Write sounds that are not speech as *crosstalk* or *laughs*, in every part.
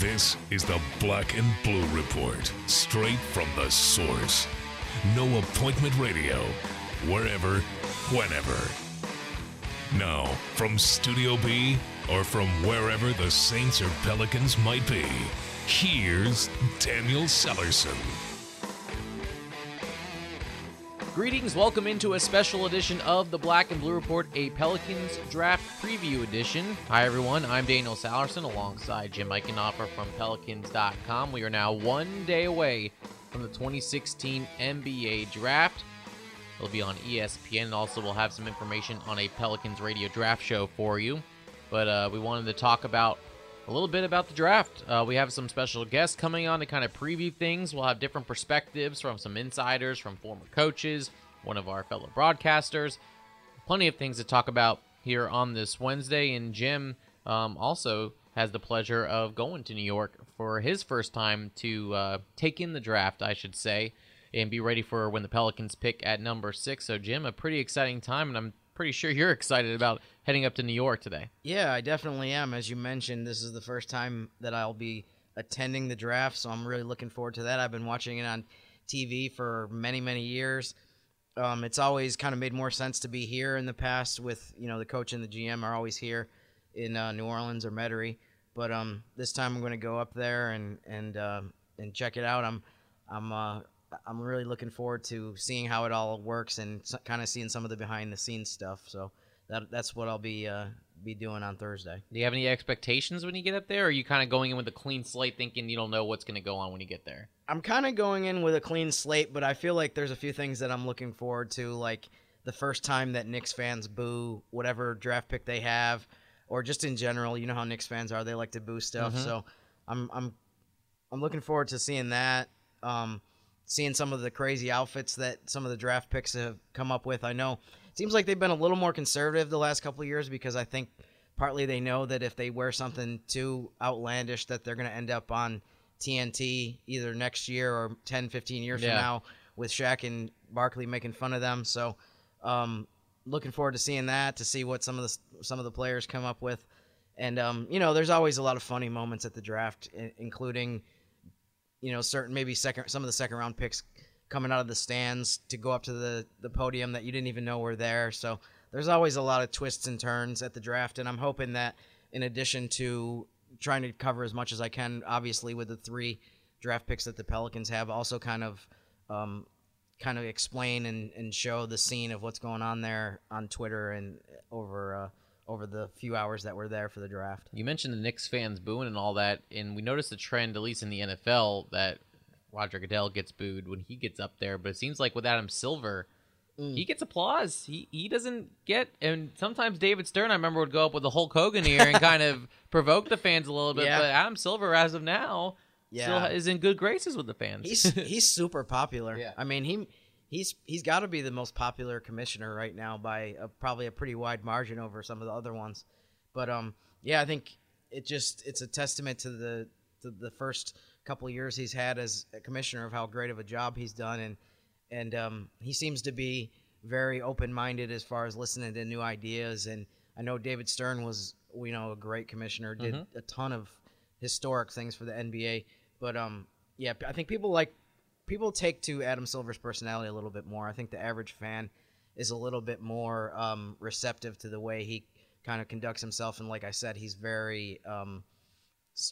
This is the Black and Blue Report, straight from the source. No appointment radio, wherever, whenever. Now, from Studio B or from wherever the Saints or Pelicans might be, here's Daniel Sallerson. Greetings, welcome into a special edition of the Black and Blue Report, a Pelicans draft preview edition. Hi, everyone. I'm Daniel Sallerson alongside Jim Eichenhofer from Pelicans.com. We are now one day away from the 2016 NBA draft. It'll be on ESPN, and also we'll have some information on a Pelicans radio draft show for you. But uh, we wanted to talk about a little bit about the draft. Uh, we have some special guests coming on to kind of preview things. We'll have different perspectives from some insiders, from former coaches, one of our fellow broadcasters. Plenty of things to talk about here on this Wednesday. And Jim um, also has the pleasure of going to New York for his first time to uh, take in the draft, I should say, and be ready for when the Pelicans pick at number six. So, Jim, a pretty exciting time, and I'm pretty sure you're *laughs* excited about heading up to New York today. Yeah, I definitely am. As you mentioned, this is the first time that I'll be attending the draft, so I'm really looking forward to that. I've been watching it on TV for many, many years. Um, it's always kind of made more sense to be here in the past with, you know, the coach and the GM are always here in uh, New Orleans or Metairie. But um, this time I'm going to go up there and and uh, and check it out. I'm I'm uh, I'm really looking forward to seeing how it all works and kind of seeing some of the behind the scenes stuff. So that that's what I'll be uh, be doing on Thursday. Do you have any expectations when you get up there? Or are you kind of going in with a clean slate, thinking you don't know what's going to go on when you get there? I'm kind of going in with a clean slate, but I feel like there's a few things that I'm looking forward to, like the first time that Knicks fans boo whatever draft pick they have, or just in general. You know how Knicks fans are; they like to boo stuff. Mhm. So I'm I'm I'm looking forward to seeing that. Um, seeing some of the crazy outfits that some of the draft picks have come up with. I know seems like they've been a little more conservative the last couple of years because I think partly they know that if they wear something too outlandish that they're going to end up on TNT either next year or 10 15 years Yeah. from now with Shaq and Barkley making fun of them. So um looking forward to seeing that to see what some of the some of the players come up with. And um, you know, there's always a lot of funny moments at the draft, including you know certain maybe second some of the second round picks coming out of the stands to go up to the the podium that you didn't even know were there. So there's always a lot of twists and turns at the draft, and I'm hoping that in addition to trying to cover as much as I can, obviously with the three draft picks that the Pelicans have, also kind of um, kind of explain and, and show the scene of what's going on there on Twitter and over uh, over the few hours that we're there for the draft. You mentioned the Knicks fans booing and all that, and we noticed a trend, at least in the NFL, that Roger Goodell gets booed when he gets up there. But it seems like with Adam Silver, Mm. he gets applause. He he doesn't get, and sometimes David Stern, I remember, would go up with the Hulk Hogan ear and kind of *laughs* provoke the fans a little bit. Yeah. But Adam Silver, as of now, still Yeah. is in good graces with the fans. He's *laughs* he's super popular. Yeah. I mean he he's he's got to be the most popular commissioner right now by a, probably a pretty wide margin over some of the other ones. But um yeah, I think it just it's a testament to the to the first couple of years he's had as a commissioner of how great of a job he's done and and um he seems to be very open-minded as far as listening to new ideas and I know David Stern was you know a great commissioner did Mhm. a ton of historic things for the NBA but um yeah I think people like people take to Adam Silver's personality a little bit more. I think the average fan is a little bit more um, receptive to the way he kind of conducts himself, and like I said, he's very um,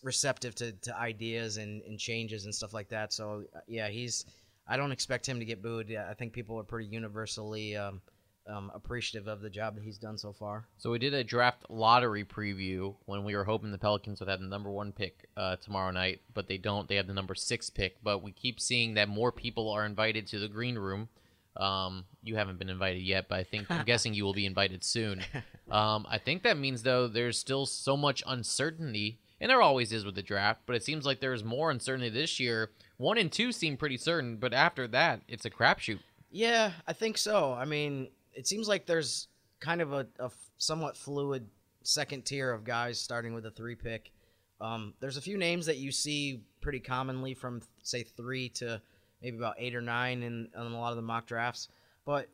receptive to, to ideas and, and changes and stuff like that. So uh, yeah, he's. I don't expect him to get booed. I think people are pretty universally um, um, appreciative of the job that he's done so far. So we did a draft lottery preview when we were hoping the Pelicans would have the number one pick uh, tomorrow night, but they don't. They have the number six pick. But we keep seeing that more people are invited to the green room. Um, you haven't been invited yet, but I think I'm *laughs* guessing you will be invited soon. Um, I think that means though there's still so much uncertainty, and there always is with the draft. But it seems like there's more uncertainty this year. One and two seem pretty certain, but after that, it's a crapshoot. Yeah, I think so. I mean, it seems like there's kind of a somewhat fluid second tier of guys starting with a three pick. Um, there's a few names that you see pretty commonly from say three to maybe about eight or nine in, in a lot of the mock drafts, but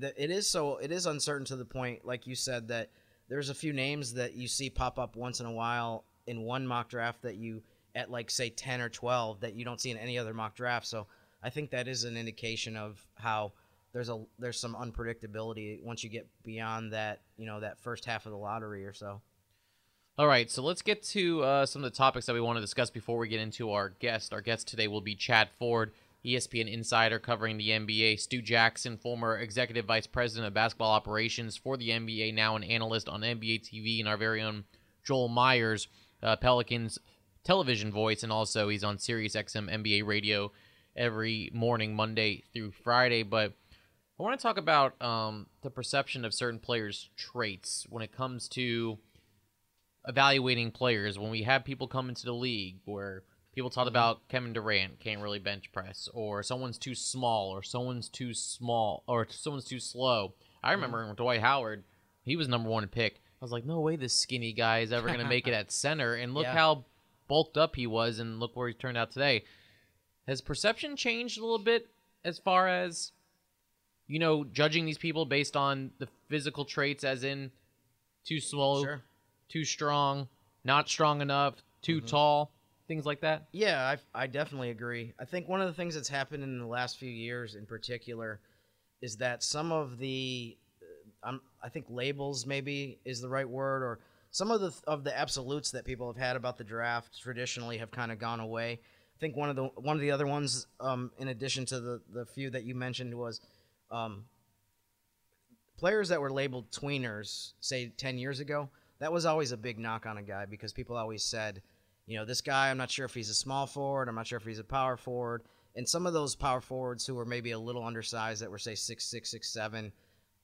it is so it is uncertain to the point, like you said, that there's a few names that you see pop up once in a while in one mock draft that you at like say 10 or 12 that you don't see in any other mock draft. So I think that is an indication of how there's a there's some unpredictability once you get beyond that you know that first half of the lottery or so. All right, so let's get to uh, some of the topics that we want to discuss before we get into our guest. Our guest today will be Chad Ford, ESPN insider covering the NBA. Stu Jackson, former executive vice president of basketball operations for the NBA, now an analyst on NBA TV, and our very own Joel Myers, uh, Pelicans television voice, and also he's on Sirius XM NBA radio every morning, Monday through Friday. But I want to talk about um, the perception of certain players' traits when it comes to evaluating players. When we have people come into the league where people talk about Kevin Durant can't really bench press, or someone's too small, or someone's too small, or someone's too slow. I remember mm-hmm. Dwight Howard, he was number one pick. I was like, no way this skinny guy is ever going to make it *laughs* at center. And look yeah. how bulked up he was, and look where he turned out today. Has perception changed a little bit as far as, you know, judging these people based on the physical traits, as in too slow, sure. too strong, not strong enough, too mm-hmm. tall? things like that? Yeah, I, I definitely agree. I think one of the things that's happened in the last few years, in particular, is that some of the, uh, I think labels maybe is the right word, or some of the of the absolutes that people have had about the draft traditionally have kind of gone away. I think one of the one of the other ones, um, in addition to the the few that you mentioned, was um, players that were labeled tweeners, say ten years ago. That was always a big knock on a guy because people always said you know, this guy, I'm not sure if he's a small forward, I'm not sure if he's a power forward. And some of those power forwards who were maybe a little undersized that were say six six, six seven,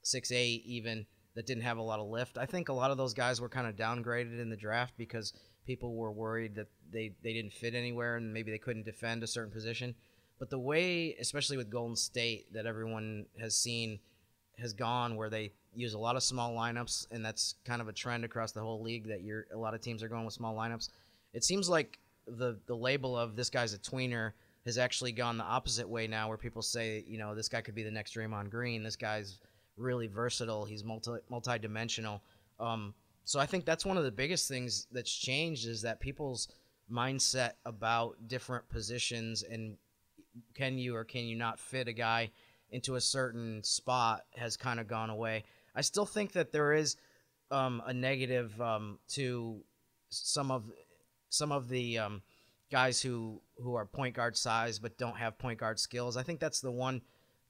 six eight even that didn't have a lot of lift. I think a lot of those guys were kind of downgraded in the draft because people were worried that they, they didn't fit anywhere and maybe they couldn't defend a certain position. But the way, especially with Golden State, that everyone has seen has gone where they use a lot of small lineups, and that's kind of a trend across the whole league that you're a lot of teams are going with small lineups it seems like the the label of this guy's a tweener has actually gone the opposite way now, where people say, you know, this guy could be the next Draymond Green. This guy's really versatile. He's multi multi-dimensional. Um, so I think that's one of the biggest things that's changed is that people's mindset about different positions and can you or can you not fit a guy into a certain spot has kind of gone away. I still think that there is um, a negative um, to some of some of the um, guys who who are point guard size but don't have point guard skills. I think that's the one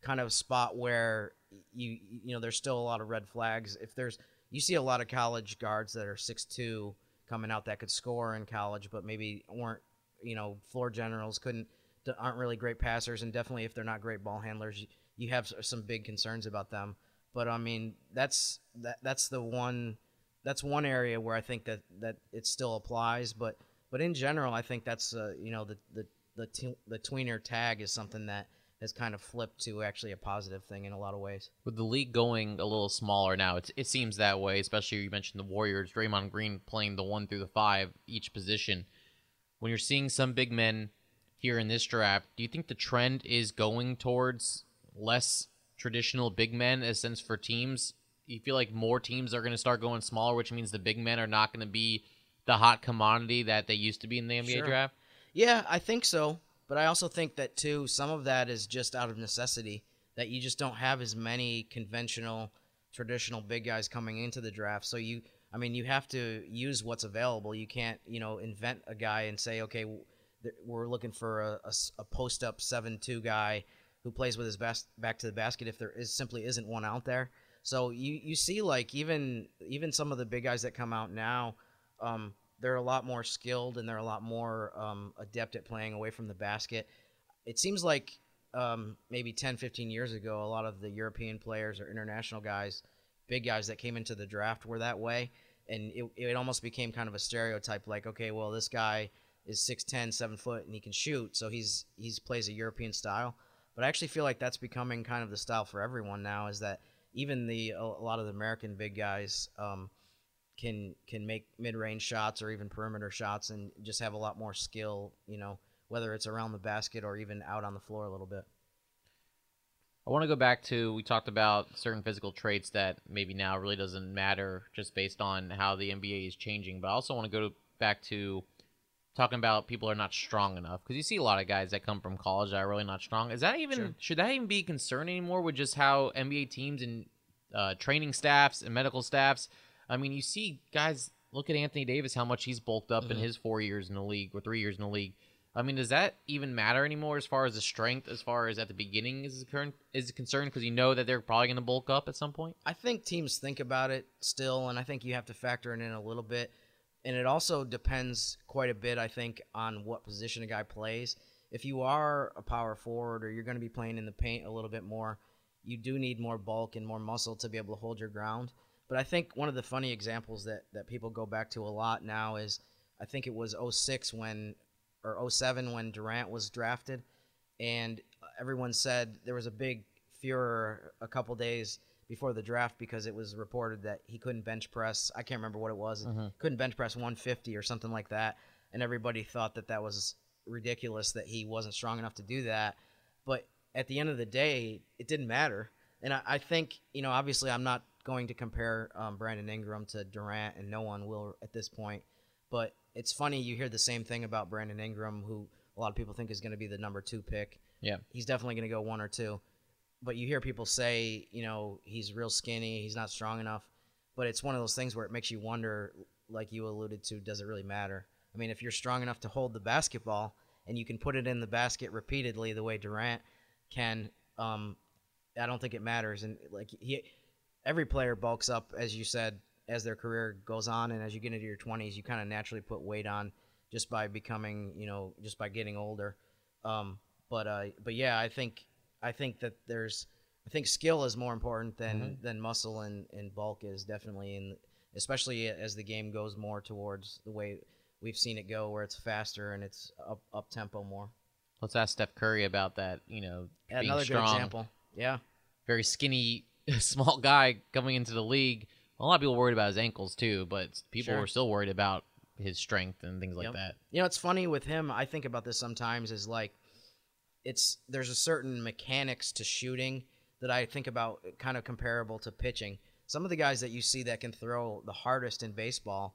kind of spot where you you know there's still a lot of red flags. If there's you see a lot of college guards that are six two coming out that could score in college, but maybe weren't you know floor generals couldn't aren't really great passers, and definitely if they're not great ball handlers, you, you have some big concerns about them. But I mean that's that that's the one that's one area where I think that that it still applies, but but in general, I think that's uh, you know the the the, t- the tweener tag is something that has kind of flipped to actually a positive thing in a lot of ways. With the league going a little smaller now, it it seems that way. Especially you mentioned the Warriors, Draymond Green playing the one through the five each position. When you're seeing some big men here in this draft, do you think the trend is going towards less traditional big men as sense for teams? You feel like more teams are going to start going smaller, which means the big men are not going to be the hot commodity that they used to be in the NBA sure. draft? Yeah, I think so. But I also think that too some of that is just out of necessity that you just don't have as many conventional traditional big guys coming into the draft. So you I mean you have to use what's available. You can't, you know, invent a guy and say, "Okay, we're looking for a, a, a post up 7-2 guy who plays with his best back to the basket if there is simply isn't one out there." So you you see like even even some of the big guys that come out now um, they're a lot more skilled and they're a lot more um, adept at playing away from the basket. It seems like um, maybe 10, 15 years ago, a lot of the European players or international guys, big guys that came into the draft were that way. And it, it almost became kind of a stereotype like, okay, well, this guy is 6'10, 7 foot, and he can shoot, so he's he's plays a European style. But I actually feel like that's becoming kind of the style for everyone now is that even the a lot of the American big guys um, – can can make mid-range shots or even perimeter shots and just have a lot more skill, you know, whether it's around the basket or even out on the floor a little bit. I want to go back to we talked about certain physical traits that maybe now really doesn't matter just based on how the NBA is changing, but I also want to go back to talking about people are not strong enough because you see a lot of guys that come from college that are really not strong. Is that even Sure. should that even be a concern anymore with just how NBA teams and uh, training staffs and medical staffs? I mean, you see guys look at Anthony Davis, how much he's bulked up in Mhm. his four years in the league or three years in the league. I mean, does that even matter anymore as far as the strength, as far as at the beginning is concerned? Is concerned because you know that they're probably going to bulk up at some point. I think teams think about it still, and I think you have to factor it in a little bit. And it also depends quite a bit, I think, on what position a guy plays. If you are a power forward or you're going to be playing in the paint a little bit more, you do need more bulk and more muscle to be able to hold your ground. But I think one of the funny examples that, that people go back to a lot now is I think it was 06 when, or 07 when Durant was drafted. And everyone said there was a big furor a couple days before the draft because it was reported that he couldn't bench press. I can't remember what it was. Mhm. Couldn't bench press 150 or something like that, and everybody thought that that was ridiculous that he wasn't strong enough to do that. But at the end of the day, it didn't matter. And I, I think you know, obviously, I'm not going to compare um, Brandon Ingram to Durant, and no one will at this point. But it's funny you hear the same thing about Brandon Ingram, who a lot of people think is going to be the number two pick. Yeah. he's definitely going to go one or two but you hear people say, you know, he's real skinny, he's not strong enough. But it's one of those things where it makes you wonder, like you alluded to, does it really matter? I mean, if you're strong enough to hold the basketball and you can put it in the basket repeatedly the way Durant can, um, I don't think it matters. And like he, every player bulks up, as you said, as their career goes on, and as you get into your 20s, you kind of naturally put weight on just by becoming, you know, just by getting older. Um, but uh, but yeah, I think I think that there's I think skill is more important than Mhm. than muscle and, and bulk is definitely in especially as the game goes more towards the way we've seen it go where it's faster and it's up up tempo more. Let's ask Steph Curry about that. You know, Another strong, good example. Yeah. very skinny, *laughs* small guy coming into the league. A lot of people worried about his ankles too, but people Sure. were still worried about his strength and things like Yep. that. You know, it's funny with him. I think about this sometimes. Is like, it's there's a certain mechanics to shooting that I think about, kind of comparable to pitching. Some of the guys that you see that can throw the hardest in baseball,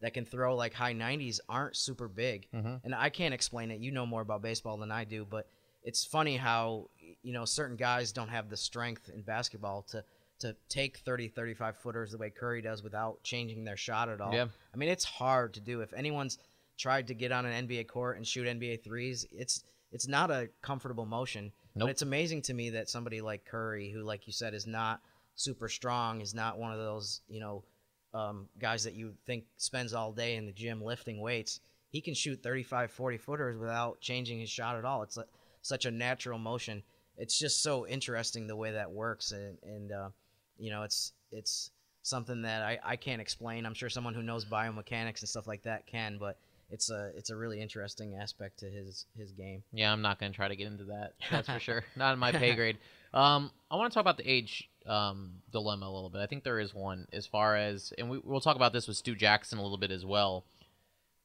that can throw like high 90s, aren't super big. Mhm. And I can't explain it. You know more about baseball than I do, but it's funny how you know certain guys don't have the strength in basketball to to take 30 35 footers the way Curry does without changing their shot at all. Yeah. I mean, it's hard to do. If anyone's tried to get on an NBA court and shoot NBA threes, it's it's not a comfortable motion. Nope. But it's amazing to me that somebody like Curry, who, like you said, is not super strong, is not one of those you know um, guys that you think spends all day in the gym lifting weights. He can shoot 35, 40 footers without changing his shot at all. It's like such a natural motion. It's just so interesting the way that works, and, and uh, you know, it's it's something that I, I can't explain. I'm sure someone who knows biomechanics and stuff like that can, but it's a it's a really interesting aspect to his his game. Yeah, I'm not going to try to get into that. That's for sure. *laughs* Not in my pay grade. Um, I want to talk about the age um, dilemma a little bit. I think there is one as far as, and we, we'll talk about this with Stu Jackson a little bit as well.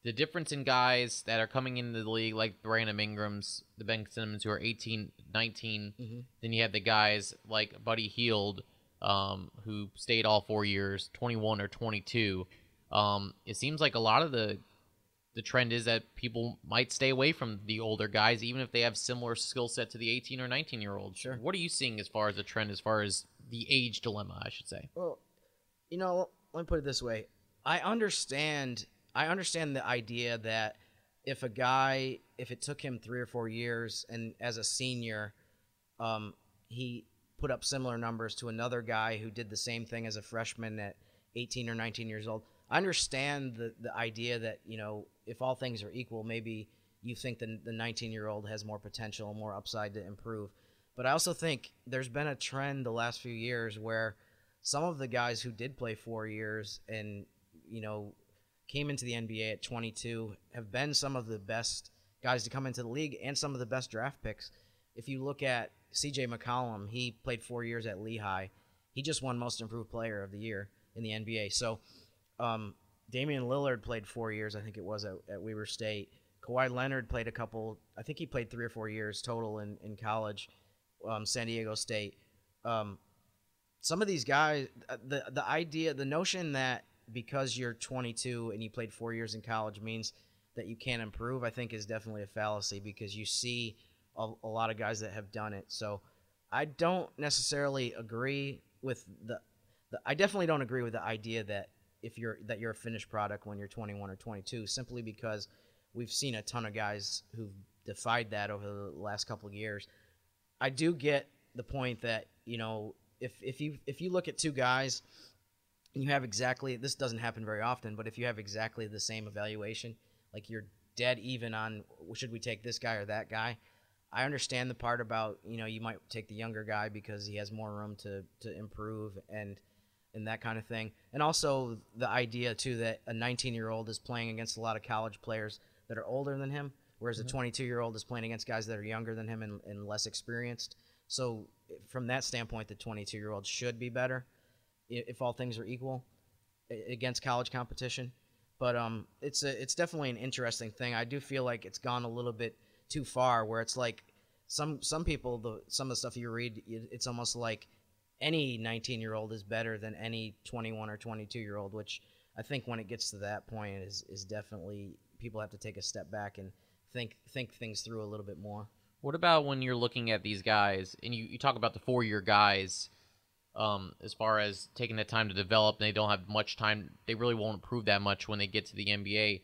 The difference in guys that are coming into the league, like Brandon Ingrams, the Ben Simmons, who are 18, 19. Mhm. Then you have the guys like Buddy Hield, um, who stayed all four years, 21 or 22. Um, it seems like a lot of the the trend is that people might stay away from the older guys, even if they have similar skill set to the 18 or 19 year olds. Sure. What are you seeing as far as the trend, as far as the age dilemma, I should say? Well, you know, let me put it this way. I understand I understand the idea that if a guy if it took him 3 or 4 years and as a senior um he put up similar numbers to another guy who did the same thing as a freshman at 18 or 19 years old. I understand the the idea that, you know, if all things are equal, maybe you think the the 19-year-old has more potential, more upside to improve. But I also think there's been a trend the last few years where some of the guys who did play four years and you know came into the NBA at 22 have been some of the best guys to come into the league and some of the best draft picks. If you look at CJ McCollum, he played four years at Lehigh. He just won Most Improved Player of the Year in the NBA. So um, Damian Lillard played four years, I think it was at, at Weber State. Kawhi Leonard played a couple. I think he played three or four years total in in college, um, San Diego State. Um, some of these guys, uh, the the idea, the notion that because you're 22 and you played four years in college means that you can't improve, I think is definitely a fallacy because you see a, a lot of guys that have done it. So I don't necessarily agree with the, the. I definitely don't agree with the idea that if you're that you're a finished product when you're 21 or 22, simply because we've seen a ton of guys who've defied that over the last couple of years. I do get the point that you know if if you if you look at two guys and you have exactly this doesn't happen very often, but if you have exactly the same evaluation, like you're dead even on should we take this guy or that guy. I understand the part about you know you might take the younger guy because he has more room to to improve and and that kind of thing, and also the idea too that a 19 year old is playing against a lot of college players that are older than him, whereas Mhm. a 22 year old is playing against guys that are younger than him and, and less experienced. So from that standpoint, the 22 year old should be better if all things are equal against college competition. But um, it's a it's definitely an interesting thing. I do feel like it's gone a little bit too far, where it's like some some people the some of the stuff you read, it's almost like any 19 year old is better than any 21 or 22 year old. Which I think when it gets to that point is is definitely people have to take a step back and think think things through a little bit more. What about when you're looking at these guys and you, you talk about the four year guys, um, as far as taking the time to develop, and they don't have much time. They really won't improve that much when they get to the NBA.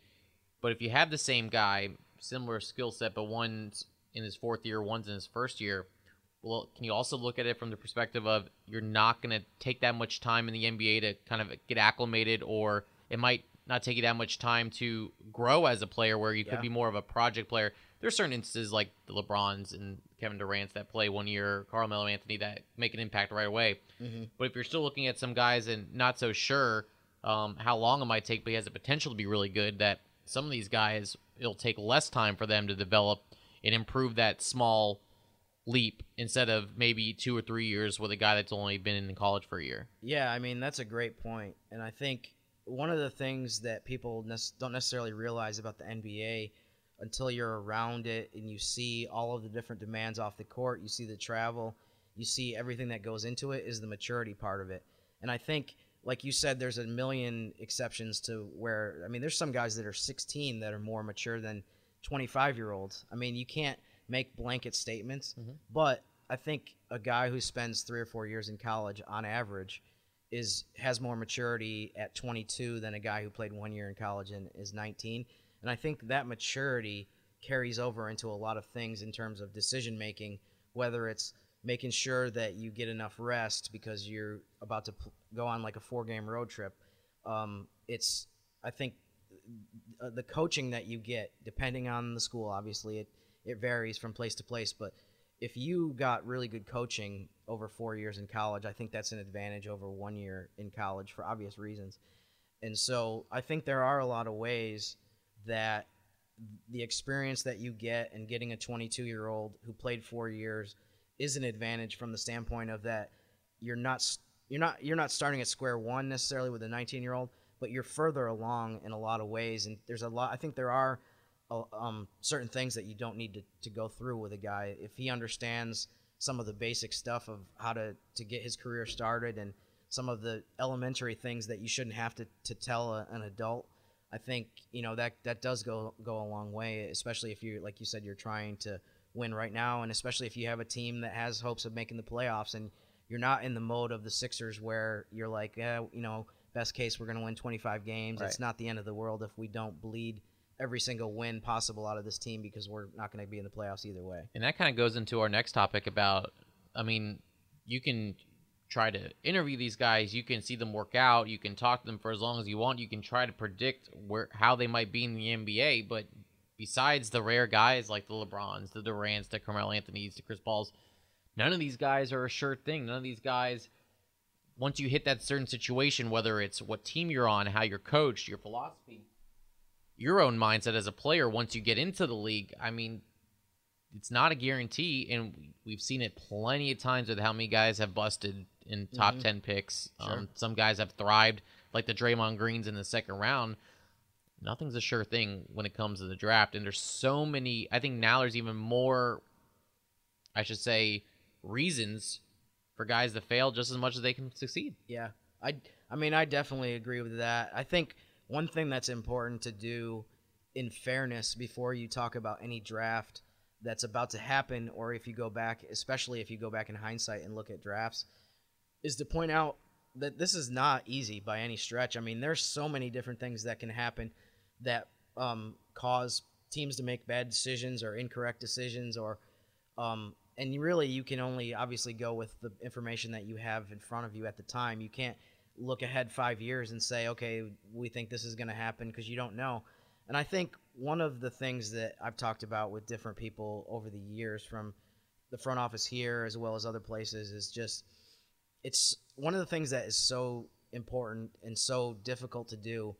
But if you have the same guy, similar skill set, but one's in his fourth year, one's in his first year, well, can you also look at it from the perspective of you're not going to take that much time in the NBA to kind of get acclimated, or it might not take you that much time to grow as a player, where you Yeah. could be more of a project player. There's certain instances like the LeBrons and Kevin Durant's that play one year, Carmelo Anthony that make an impact right away. Mm-hmm. But if you're still looking at some guys and not so sure um, how long it might take, but he has the potential to be really good, that some of these guys, it'll take less time for them to develop and improve that small leap instead of maybe two or three years with a guy that's only been in college for a year. Yeah, I mean that's a great point, and I think one of the things that people ne- don't necessarily realize about the NBA until you're around it and you see all of the different demands off the court, you see the travel, you see everything that goes into it is the maturity part of it. And I think like you said there's a million exceptions to where I mean there's some guys that are 16 that are more mature than 25 year olds. I mean, you can't make blanket statements, Mhm. but I think a guy who spends 3 or 4 years in college on average is has more maturity at 22 than a guy who played 1 year in college and is 19. And I think that maturity carries over into a lot of things in terms of decision making, whether it's making sure that you get enough rest because you're about to pl- go on like a four game road trip. Um, it's, I think, uh, the coaching that you get, depending on the school, obviously it, it varies from place to place, but if you got really good coaching over four years in college, I think that's an advantage over one year in college for obvious reasons. And so I think there are a lot of ways that the experience that you get in getting a 22 year old who played four years is an advantage from the standpoint of that you're not you're not you're not starting at square one necessarily with a 19 year old but you're further along in a lot of ways. And there's a lot i think there are uh, um, certain things that you don't need to, to go through with a guy. If he understands some of the basic stuff of how to, to get his career started and some of the elementary things that you shouldn't have to, to tell a, an adult I think you know that that does go go a long way, especially if you like you said you're trying to win right now, and especially if you have a team that has hopes of making the playoffs, and you're not in the mode of the Sixers where you're like, eh, you know, best case we're going to win 25 games. It's not the end of the world if we don't bleed every single win possible out of this team because we're not going to be in the playoffs either way. And that kind of goes into our next topic about, I mean, you can try to interview these guys, you can see them work out, you can talk to them for as long as you want, you can try to predict where how they might be in the NBA, but besides the rare guys like the LeBrons, the Durants, the Carmelo Anthony's, the Chris Pauls, none of these guys are a sure thing. None of these guys once you hit that certain situation, whether it's what team you're on, how you're coached, your philosophy, your own mindset as a player once you get into the league, I mean, it's not a guarantee, and we've seen it plenty of times with how many guys have busted in top Mhm. ten picks. Sure. Um, some guys have thrived, like the Draymond Greens in the second round. Nothing's a sure thing when it comes to the draft, and there's so many. I think now there's even more. I should say reasons for guys to fail just as much as they can succeed. Yeah, I I mean, I definitely agree with that. I think one thing that's important to do in fairness before you talk about any draft that's about to happen, or if you go back, especially if you go back in hindsight and look at drafts, is to point out that this is not easy by any stretch. I mean, there's so many different things that can happen that um, cause teams to make bad decisions or incorrect decisions, or um, and really you can only obviously go with the information that you have in front of you at the time. You can't look ahead five years and say, okay, we think this is going to happen because you don't know. And I think one of the things that I've talked about with different people over the years from the front office here as well as other places is just it's one of the things that is so important and so difficult to do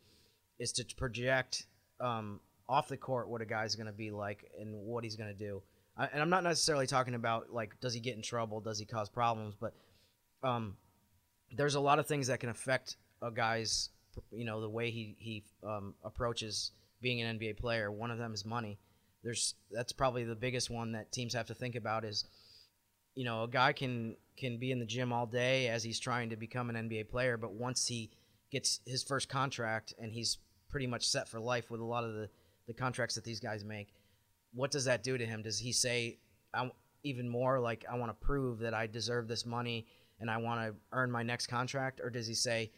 is to project um, off the court what a guy's going to be like and what he's going to do. I, and I'm not necessarily talking about like does he get in trouble, does he cause problems, but um, there's a lot of things that can affect a guy's you know the way he he um, approaches being an NBA player. One of them is money. There's that's probably the biggest one that teams have to think about is you know a guy can can be in the gym all day as he's trying to become an NBA player, but once he gets his first contract and he's pretty much set for life with a lot of the the contracts that these guys make, what does that do to him? Does he say I, even more like I want to prove that I deserve this money and I want to earn my next contract, or does he say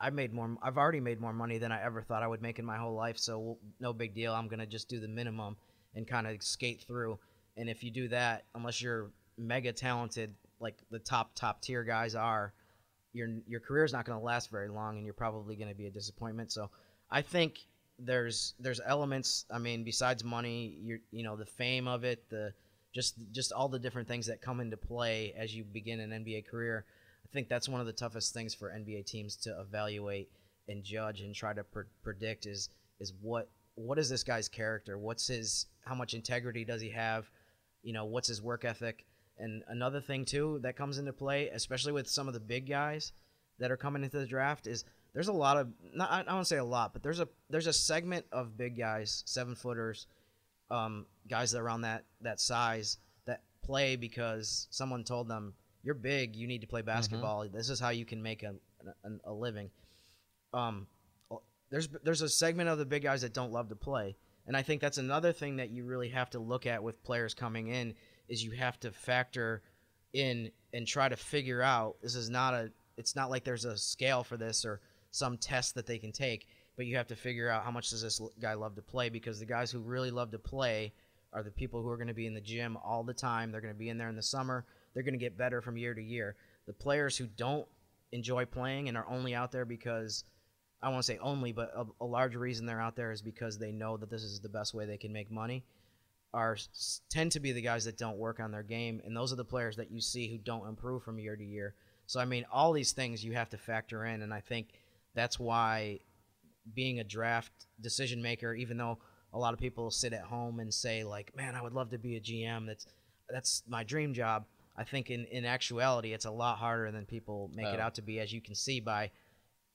I've made more. I've already made more money than I ever thought I would make in my whole life. So no big deal. I'm gonna just do the minimum and kind of skate through. And if you do that, unless you're mega talented, like the top top tier guys are, your your career is not gonna last very long, and you're probably gonna be a disappointment. So I think there's there's elements. I mean, besides money, you you know the fame of it, the just just all the different things that come into play as you begin an NBA career I think that's one of the toughest things for NBA teams to evaluate and judge and try to pre- predict is is what what is this guy's character? What's his how much integrity does he have? You know, what's his work ethic? And another thing too that comes into play, especially with some of the big guys that are coming into the draft, is there's a lot of not I don't say a lot, but there's a there's a segment of big guys, seven footers, um, guys that are around that that size that play because someone told them you're big. You need to play mm-hmm. basketball. Mm-hmm. This is how you can make a, a, a living. Um, there's there's a segment of the big guys that don't love to play, and I think that's another thing that you really have to look at with players coming in is you have to factor in and try to figure out this is not a it's not like there's a scale for this or some test that they can take but you have to figure out how much does this guy love to play because the guys who really love to play are the people who are going to be in the gym all the time they're going to be in there in the summer they're going to get better from year to year. The players who don't enjoy playing and are only out there because I won't say only, but a, a, large reason they're out there is because they know that this is the best way they can make money. Are tend to be the guys that don't work on their game, and those are the players that you see who don't improve from year to year. So I mean, all these things you have to factor in, and I think that's why being a draft decision maker, even though a lot of people sit at home and say like, "Man, I would love to be a GM. That's that's my dream job." I think in, in actuality, it's a lot harder than people make oh. it out to be. As you can see by,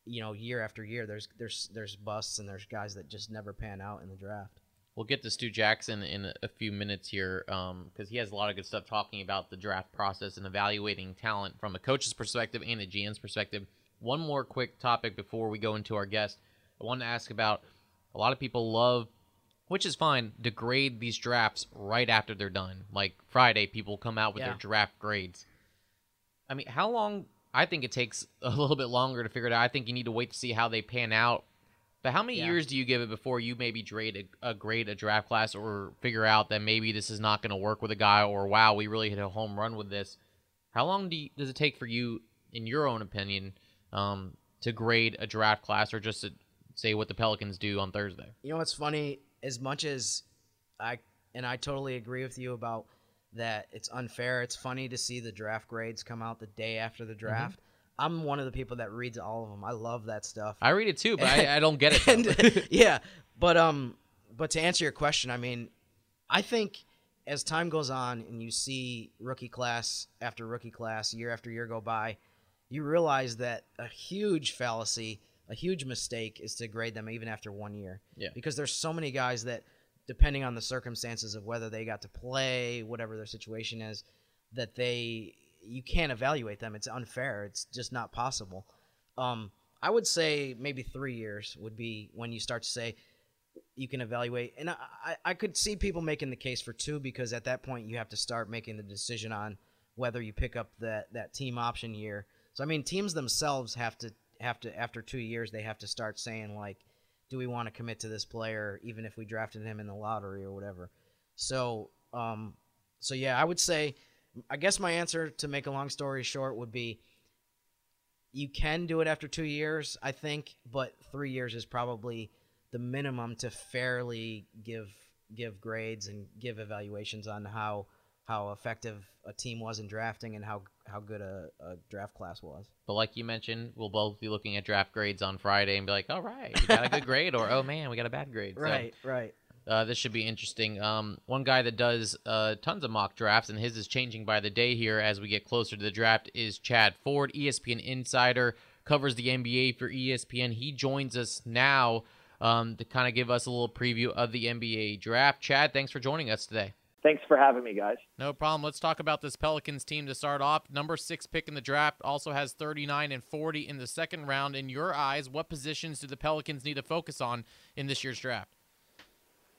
you know, year after year, there's there's there's busts and there's guys that just never pan out in the draft. We'll get to Stu Jackson in a few minutes here because um, he has a lot of good stuff talking about the draft process and evaluating talent from a coach's perspective and a GM's perspective. One more quick topic before we go into our guest. I want to ask about a lot of people love which is fine, degrade these drafts right after they're done. Like Friday, people come out with yeah. their draft grades. I mean, how long? I think it takes a *laughs* little bit longer to figure it out. I think you need to wait to see how they pan out. But how many yeah. years do you give it before you maybe grade a, a grade a draft class or figure out that maybe this is not going to work with a guy or wow, we really hit a home run with this? How long do you, does it take for you, in your own opinion, um, to grade a draft class or just to say what the Pelicans do on Thursday? You know what's funny? as much as I and I totally agree with you about that it's unfair. It's funny to see the draft grades come out the day after the mm-hmm. draft. Mm-hmm. I'm one of the people that reads all of them. I love that stuff. I read it too, but I, *laughs* I, don't get it. and, *laughs* yeah, but um, but to answer your question, I mean, I think as time goes on and you see rookie class after rookie class, year after year go by, you realize that a huge fallacy a huge mistake is to grade them even after one year. Yeah. Because there's so many guys that, depending on the circumstances of whether they got to play, whatever their situation is, that they you can't evaluate them. It's unfair. It's just not possible. Um, I would say maybe three years would be when you start to say you can evaluate. And I, I, could see people making the case for two because at that point you have to start making the decision on whether you pick up that, that team option year. So I mean, teams themselves have to have to after two years they have to start saying like, do we want to commit to this player even if we drafted him in the lottery or whatever. So um, so yeah, I would say, I guess my answer to make a long story short would be you can do it after two years, I think, but three years is probably the minimum to fairly give give grades and give evaluations on how how effective a team was in drafting and how how good a, a, draft class was. But like you mentioned, we'll both be looking at draft grades on Friday and be like, "All right, we got a good *laughs* grade," or "Oh man, we got a bad grade." Right, so, right. Uh, this should be interesting. Um, one guy that does uh, tons of mock drafts, and his is changing by the day here as we get closer to the draft, is Chad Ford, ESPN insider, covers the NBA for ESPN. He joins us now um, to kind of give us a little preview of the NBA draft. Chad, thanks for joining us today. Thanks for having me, guys. No problem. Let's talk about this Pelicans team to start off. Number six pick in the draft also has 39 and 40 in the second round. In your eyes, what positions do the Pelicans need to focus on in this year's draft?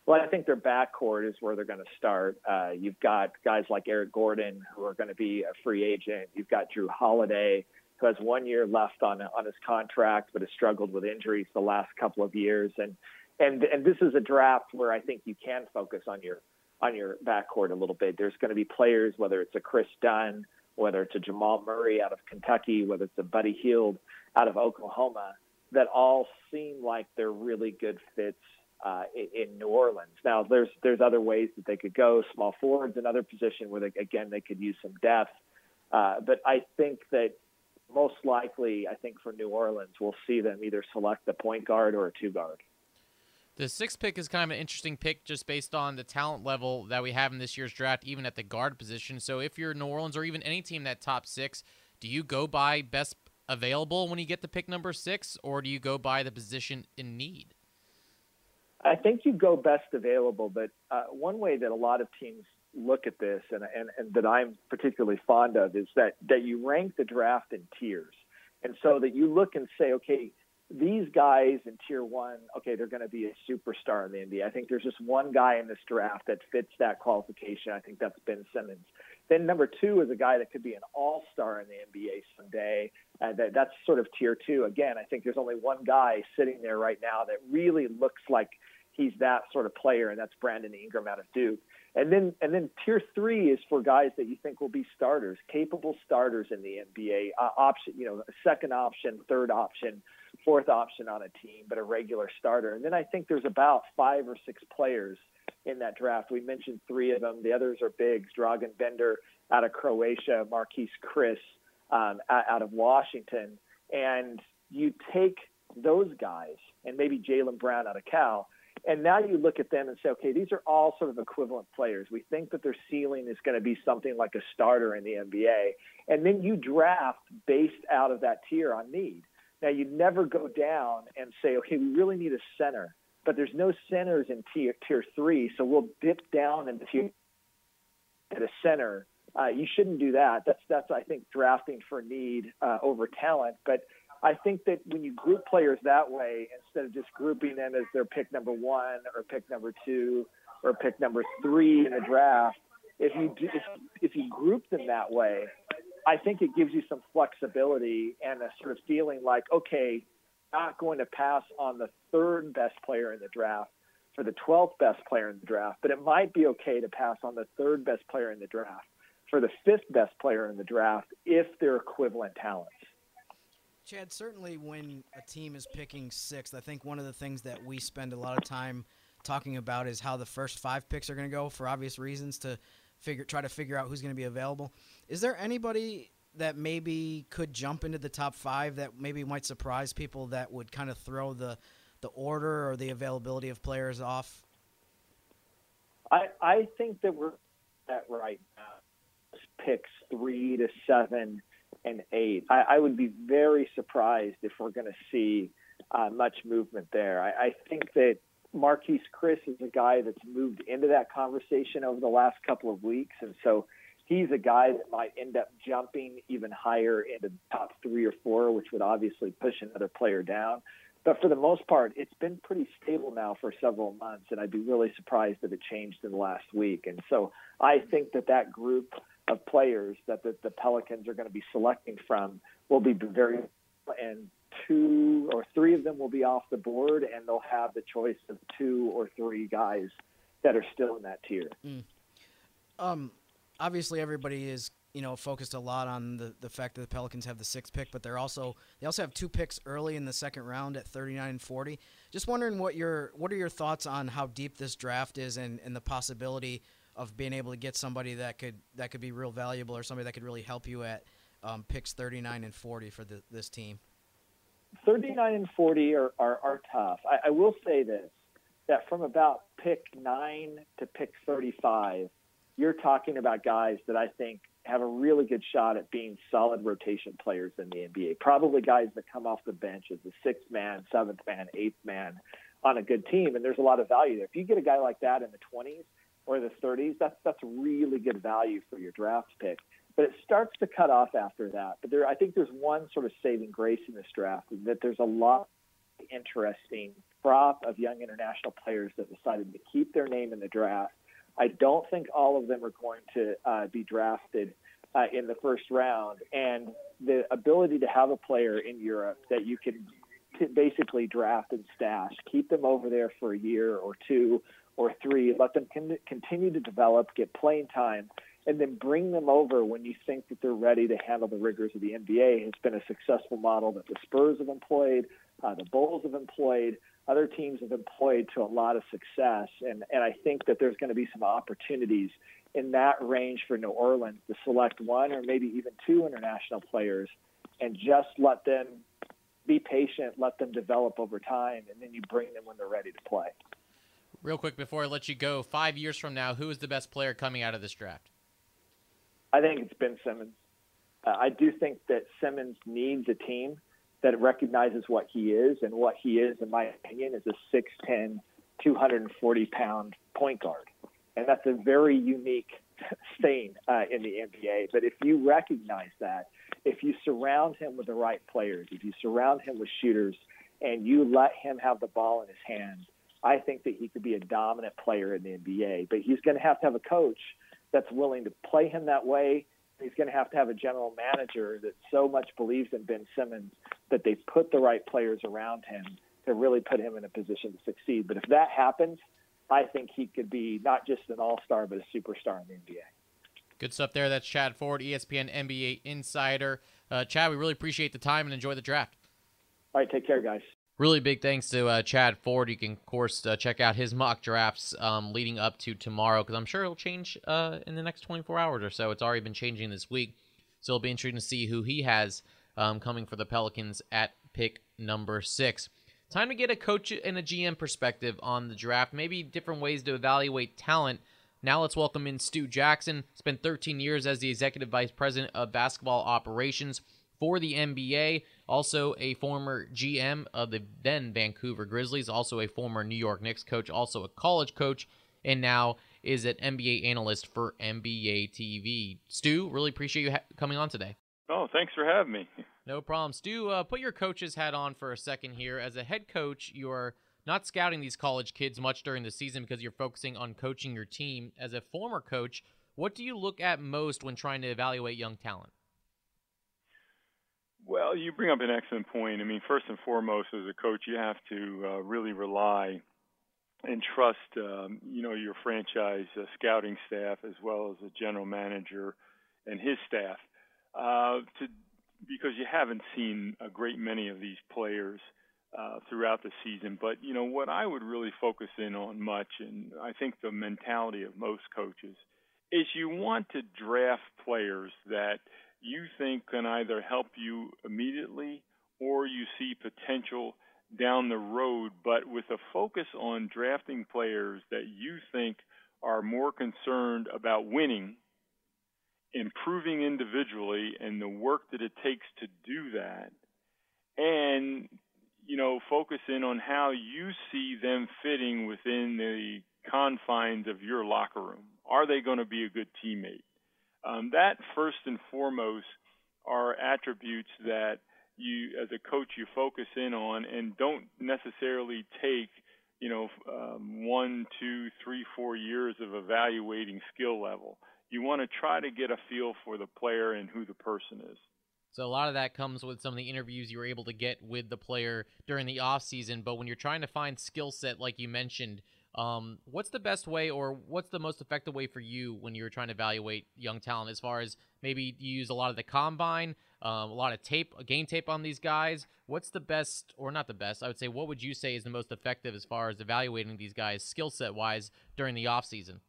Well, I think their backcourt is where they're going to start. Uh, you've got guys like Eric Gordon, who are going to be a free agent. You've got Jrue Holiday, who has one year left on on his contract, but has struggled with injuries the last couple of years. And and and this is a draft where I think you can focus on your on your backcourt a little bit. There's going to be players, whether it's a Kris Dunn, whether it's a Jamal Murray out of Kentucky, whether it's a Buddy Hield out of Oklahoma, that all seem like they're really good fits uh, in New Orleans. Now, there's there's other ways that they could go. Small forwards, another position where they, again they could use some depth. Uh, but I think that most likely, I think for New Orleans, we'll see them either select a point guard or a two guard. The sixth pick is kind of an interesting pick just based on the talent level that we have in this year's draft, even at the guard position. So if you're New Orleans or even any team that top six, do you go by best available when you get the pick number six, or do you go by the position in need? I think you go best available, but uh, one way that a lot of teams look at this, and, and, and that I'm particularly fond of, is that that you rank the draft in tiers, and so that you look and say, okay, these guys in tier one, okay, they're going to be a superstar in the NBA. I think there's just one guy in this draft that fits that qualification. I think that's Ben Simmons. Then number two is a guy that could be an all-star in the NBA someday. Uh, that, that's sort of tier two. Again, I think there's only one guy sitting there right now that really looks like he's that sort of player, and that's Brandon Ingram out of Duke. And then and then tier three is for guys that you think will be starters, capable starters in the NBA. Uh, option, you know, second option, third option, fourth option on a team, but a regular starter. And then I think there's about five or six players in that draft. We mentioned three of them. The others are bigs: Dragan Bender out of Croatia, Marquese Chriss um, out of Washington. And you take those guys, and maybe Jaylen Brown out of Cal and now you look at them and say, okay, these are all sort of equivalent players. We think that their ceiling is going to be something like a starter in the NBA. And then you draft based out of that tier on need. Now, you never go down and say, okay, we really need a center, but there's no centers in tier, tier three, so we'll dip down into tier at a center. Uh, you shouldn't do that. That's that's I think drafting for need uh, over talent. But I think that when you group players that way, instead of just grouping them as their pick number one or pick number two or pick number three in a draft, if you do, if, if you group them that way, I think it gives you some flexibility and a sort of feeling like, okay, not going to pass on the third best player in the draft for the 12th best player in the draft, but it might be okay to pass on the third best player in the draft for the fifth best player in the draft if they're equivalent talents. Chad, certainly when a team is picking sixth, I think one of the things that we spend a lot of time talking about is how the first five picks are going to go for obvious reasons to figure try to figure out who's going to be available. Is there anybody that maybe could jump into the top five that maybe might surprise people that would kind of throw the the order or the availability of players off? I I think that we're at right now. Picks three to seven and eight. I, I would be very surprised if we're going to see uh, much movement there. I, I think that Marquese Chriss is a guy that's moved into that conversation over the last couple of weeks, and so he's a guy that might end up jumping even higher into the top three or four, which would obviously push another player down. But for the most part, it's been pretty stable now for several months, and I'd be really surprised if it changed in the last week. And so I think that that group of players that the, the Pelicans are going to be selecting from will be very, and two or three of them will be off the board, and they'll have the choice of two or three guys that are still in that tier. Mm. Um, obviously, everybody is you know focused a lot on the, the fact that the Pelicans have the sixth pick, but they're also they also have two picks early in the second round at 39 and 40. Just wondering what your what are your thoughts on how deep this draft is and, and the possibility of being able to get somebody that could that could be real valuable or somebody that could really help you at um, picks 39 and 40 for the, this team. 39 and 40 are, are, are tough. I, I will say this that from about pick nine to pick 35, you're talking about guys that I think have a really good shot at being solid rotation players in the NBA. Probably guys that come off the bench as a sixth man, seventh man, eighth man on a good team, and there's a lot of value there. If you get a guy like that in the 20s or the 30s, that's that's really good value for your draft pick. But it starts to cut off after that. But there, I think there's one sort of saving grace in this draft, that there's a lot of interesting crop of young international players that decided to keep their name in the draft I don't think all of them are going to uh, be drafted uh, in the first round. And the ability to have a player in Europe that you can basically draft and stash, keep them over there for a year or two or three, let them con- continue to develop, get playing time, and then bring them over when you think that they're ready to handle the rigors of the NBA It's been a successful model that the Spurs have employed, uh, the Bulls have employed other teams have employed to a lot of success. And, and I think that there's going to be some opportunities in that range for New Orleans to select one or maybe even two international players and just let them be patient, let them develop over time, and then you bring them when they're ready to play. Real quick before I let you go, five years from now, who is the best player coming out of this draft? I think it's Ben Simmons. Uh, I do think that Simmons needs a team that recognizes what he is, and what he is, in my opinion, is a 6'10", 240 pound point guard, and that's a very unique *laughs* thing uh, in the NBA. But if you recognize that, if you surround him with the right players, if you surround him with shooters, and you let him have the ball in his hands, I think that he could be a dominant player in the NBA. But he's going to have to have a coach that's willing to play him that way he's going to have to have a general manager that so much believes in Ben Simmons that they put the right players around him to really put him in a position to succeed. But if that happens, I think he could be not just an all star, but a superstar in the NBA. Good stuff there. That's Chad Ford, ESPN NBA insider. Uh, Chad, we really appreciate the time and enjoy the draft. All right, take care, guys. Really big thanks to uh, Chad Ford. You can, of course, uh, check out his mock drafts um, leading up to tomorrow because I'm sure it'll change uh, in the next 24 hours or so. It's already been changing this week. So it'll be interesting to see who he has um, coming for the Pelicans at pick number six. Time to get a coach and a GM perspective on the draft, maybe different ways to evaluate talent. Now let's welcome in Stu Jackson. Spent 13 years as the executive vice president of basketball operations for the NBA. Also, a former GM of the then Vancouver Grizzlies, also a former New York Knicks coach, also a college coach, and now is an NBA analyst for NBA TV. Stu, really appreciate you ha- coming on today. Oh, thanks for having me. No problem. Stu, uh, put your coach's hat on for a second here. As a head coach, you're not scouting these college kids much during the season because you're focusing on coaching your team. As a former coach, what do you look at most when trying to evaluate young talent? Well, you bring up an excellent point. I mean, first and foremost, as a coach, you have to uh, really rely and trust, um, you know, your franchise uh, scouting staff as well as the general manager and his staff, uh, to because you haven't seen a great many of these players uh, throughout the season. But you know what I would really focus in on much, and I think the mentality of most coaches is you want to draft players that you think can either help you immediately or you see potential down the road, but with a focus on drafting players that you think are more concerned about winning, improving individually, and the work that it takes to do that, and you know, focus in on how you see them fitting within the confines of your locker room. Are they going to be a good teammate? Um, that first and foremost are attributes that you, as a coach, you focus in on and don't necessarily take, you know, um, one, two, three, four years of evaluating skill level. You want to try to get a feel for the player and who the person is. So a lot of that comes with some of the interviews you were able to get with the player during the off season. But when you're trying to find skill set, like you mentioned, um, what's the best way, or what's the most effective way for you when you're trying to evaluate young talent? As far as maybe you use a lot of the combine, um, a lot of tape, game tape on these guys. What's the best, or not the best? I would say, what would you say is the most effective as far as evaluating these guys skill set wise during the off season?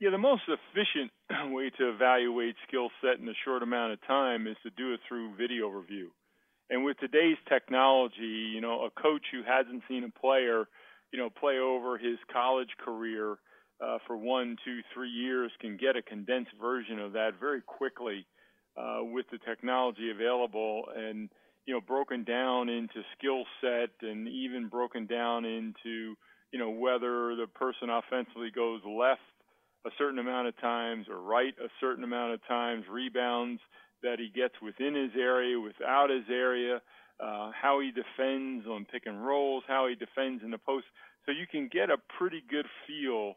Yeah, the most efficient *clears throat* way to evaluate skill set in a short amount of time is to do it through video review. And with today's technology, you know, a coach who hasn't seen a player, you know, play over his college career uh, for one, two, three years can get a condensed version of that very quickly uh, with the technology available and, you know, broken down into skill set and even broken down into, you know, whether the person offensively goes left a certain amount of times or right a certain amount of times, rebounds that he gets within his area, without his area, uh, how he defends on pick and rolls, how he defends in the post. So you can get a pretty good feel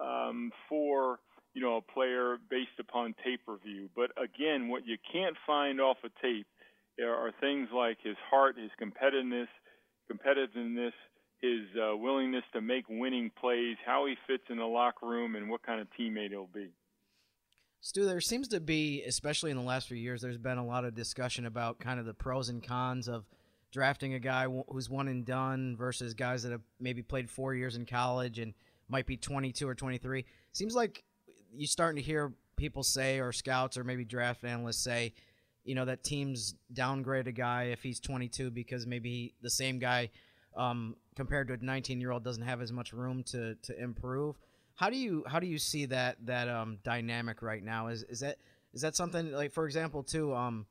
um, for you know a player based upon tape review. But again, what you can't find off of tape are things like his heart, his competitiveness, competitiveness, his uh, willingness to make winning plays, how he fits in the locker room, and what kind of teammate he'll be. Stu, there seems to be, especially in the last few years, there's been a lot of discussion about kind of the pros and cons of drafting a guy who's one and done versus guys that have maybe played four years in college and might be 22 or 23. Seems like you're starting to hear people say, or scouts, or maybe draft analysts say, you know, that teams downgrade a guy if he's 22 because maybe the same guy um, compared to a 19 year old doesn't have as much room to to improve. How do you how do you see that that um, dynamic right now? Is is that is that something like for example too? Um,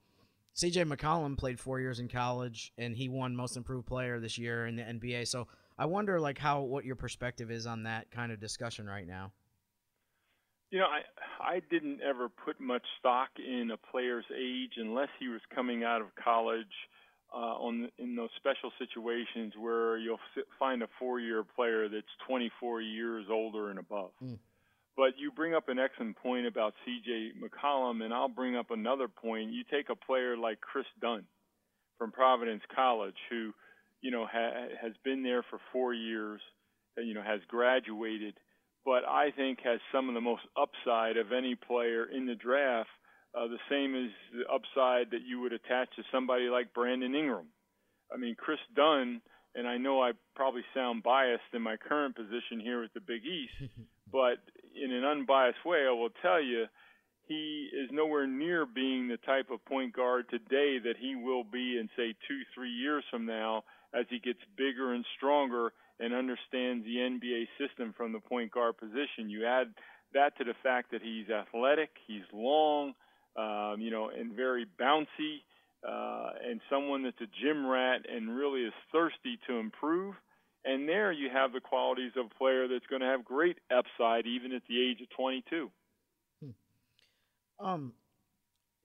CJ McCollum played four years in college and he won Most Improved Player this year in the NBA. So I wonder like how what your perspective is on that kind of discussion right now. You know, I I didn't ever put much stock in a player's age unless he was coming out of college on in those special situations where you'll find a four-year player that's 24 years older and above. Mm. But you bring up an excellent point about C.J. McCollum, and I'll bring up another point. You take a player like Kris Dunn from Providence College, who you know ha- has been there for four years, uh, you know has graduated, but I think has some of the most upside of any player in the draft uh, the same as the upside that you would attach to somebody like Brandon Ingram. I mean, Kris Dunn, and I know I probably sound biased in my current position here with the Big East, *laughs* but in an unbiased way, I will tell you he is nowhere near being the type of point guard today that he will be in, say, two, three years from now as he gets bigger and stronger and understands the NBA system from the point guard position. You add that to the fact that he's athletic, he's long, um, you know, and very bouncy, uh, and someone that's a gym rat and really is thirsty to improve. And there you have the qualities of a player that's going to have great upside even at the age of 22. Hmm. Um,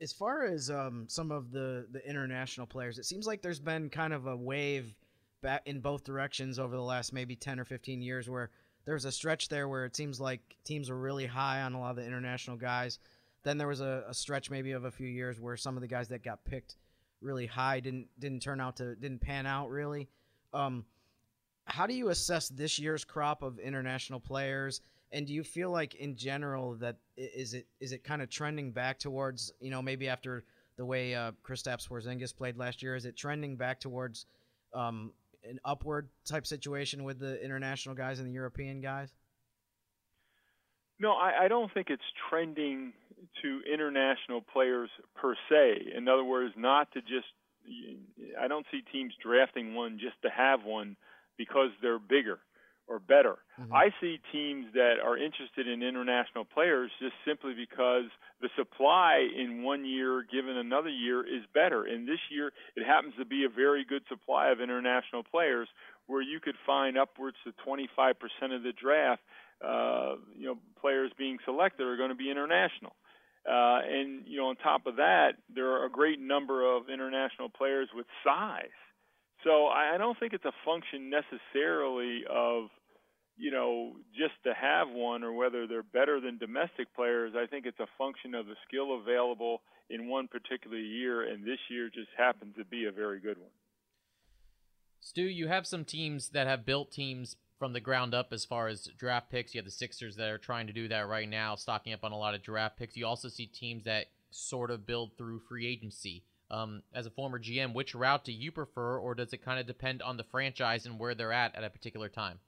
as far as um, some of the, the international players, it seems like there's been kind of a wave back in both directions over the last maybe 10 or 15 years where there's a stretch there where it seems like teams are really high on a lot of the international guys. Then there was a, a stretch maybe of a few years where some of the guys that got picked really high didn't didn't turn out to didn't pan out really. Um, how do you assess this year's crop of international players? And do you feel like in general that is it is it kind of trending back towards you know maybe after the way uh, Kristaps Porzingis played last year, is it trending back towards um, an upward type situation with the international guys and the European guys? No, I, I don't think it's trending to international players per se. In other words, not to just I don't see teams drafting one just to have one because they're bigger or better. Mm-hmm. I see teams that are interested in international players just simply because the supply in one year given another year is better. And this year it happens to be a very good supply of international players where you could find upwards to 25% of the draft uh, you know players being selected are going to be international Uh, and you know, on top of that, there are a great number of international players with size. So I don't think it's a function necessarily of you know just to have one or whether they're better than domestic players. I think it's a function of the skill available in one particular year, and this year just happens to be a very good one. Stu, you have some teams that have built teams from the ground up as far as draft picks. You have the Sixers that are trying to do that right now, stocking up on a lot of draft picks. You also see teams that sort of build through free agency. Um, as a former GM, which route do you prefer, or does it kind of depend on the franchise and where they're at at a particular time?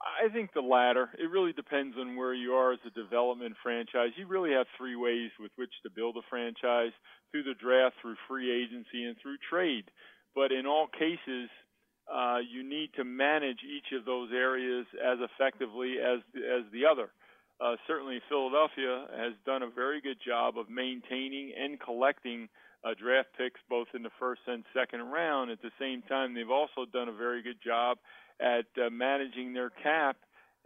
I think the latter. It really depends on where you are as a development franchise. You really have three ways with which to build a franchise through the draft, through free agency, and through trade. But in all cases, uh, you need to manage each of those areas as effectively as as the other. Uh, certainly, Philadelphia has done a very good job of maintaining and collecting uh, draft picks both in the first and second round. At the same time, they've also done a very good job at uh, managing their cap,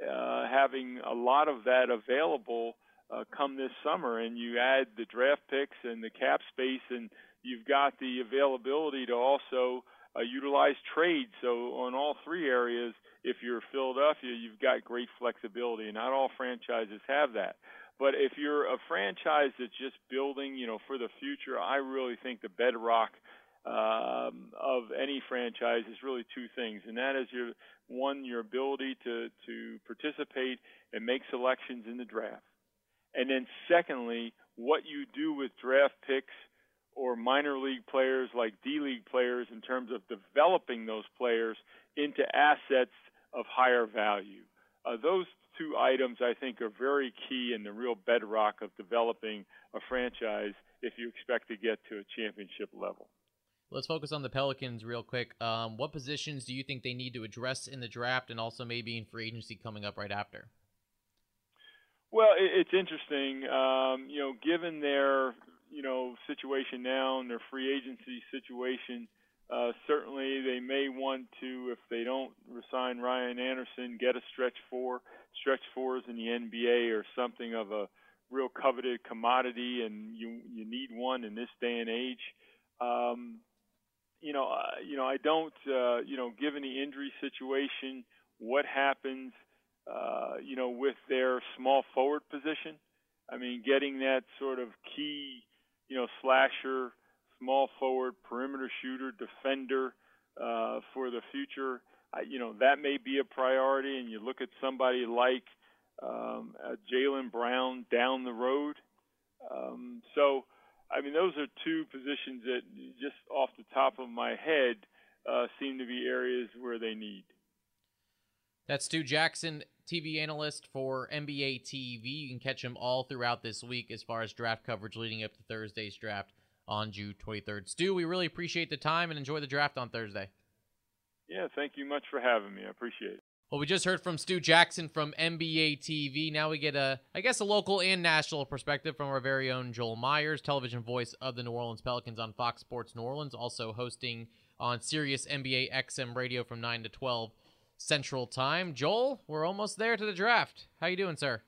uh, having a lot of that available uh, come this summer. And you add the draft picks and the cap space, and you've got the availability to also uh, utilize trade. So on all three areas, if you're Philadelphia, you've got great flexibility, not all franchises have that. But if you're a franchise that's just building, you know, for the future, I really think the bedrock um, of any franchise is really two things, and that is your one, your ability to to participate and make selections in the draft, and then secondly, what you do with draft picks or minor league players like D League players in terms of developing those players into assets of higher value. Uh, those two items, I think, are very key in the real bedrock of developing a franchise if you expect to get to a championship level. Let's focus on the Pelicans real quick. Um, what positions do you think they need to address in the draft and also maybe in free agency coming up right after? Well, it's interesting. Um, you know, given their you know situation now and their free agency situation, uh, certainly they may want to, if they don't resign Ryan Anderson, get a stretch four. Stretch fours in the NBA are something of a real coveted commodity, and you you need one in this day and age. Um, you know, uh, you know, I don't, uh, you know, given the injury situation, what happens, uh, you know, with their small forward position. I mean, getting that sort of key, you know, slasher, small forward, perimeter shooter, defender uh, for the future. I, you know, that may be a priority. And you look at somebody like um, uh, Jaylen Brown down the road. Um, so I mean, those are two positions that, just off the top of my head, uh, seem to be areas where they need. That's Stu Jackson, TV analyst for NBA TV. You can catch him all throughout this week as far as draft coverage leading up to Thursday's draft on June 23rd. Stu, we really appreciate the time and enjoy the draft on Thursday. Yeah, thank you much for having me. I appreciate it. Well, we just heard from Stu Jackson from NBA TV. Now we get a, I guess, a local and national perspective from our very own Joel Meyers, television voice of the New Orleans Pelicans on Fox Sports New Orleans, also hosting on Sirius NBA XM Radio from 9 to 12 Central Time. Joel, we're almost there to the draft. How you doing, sir?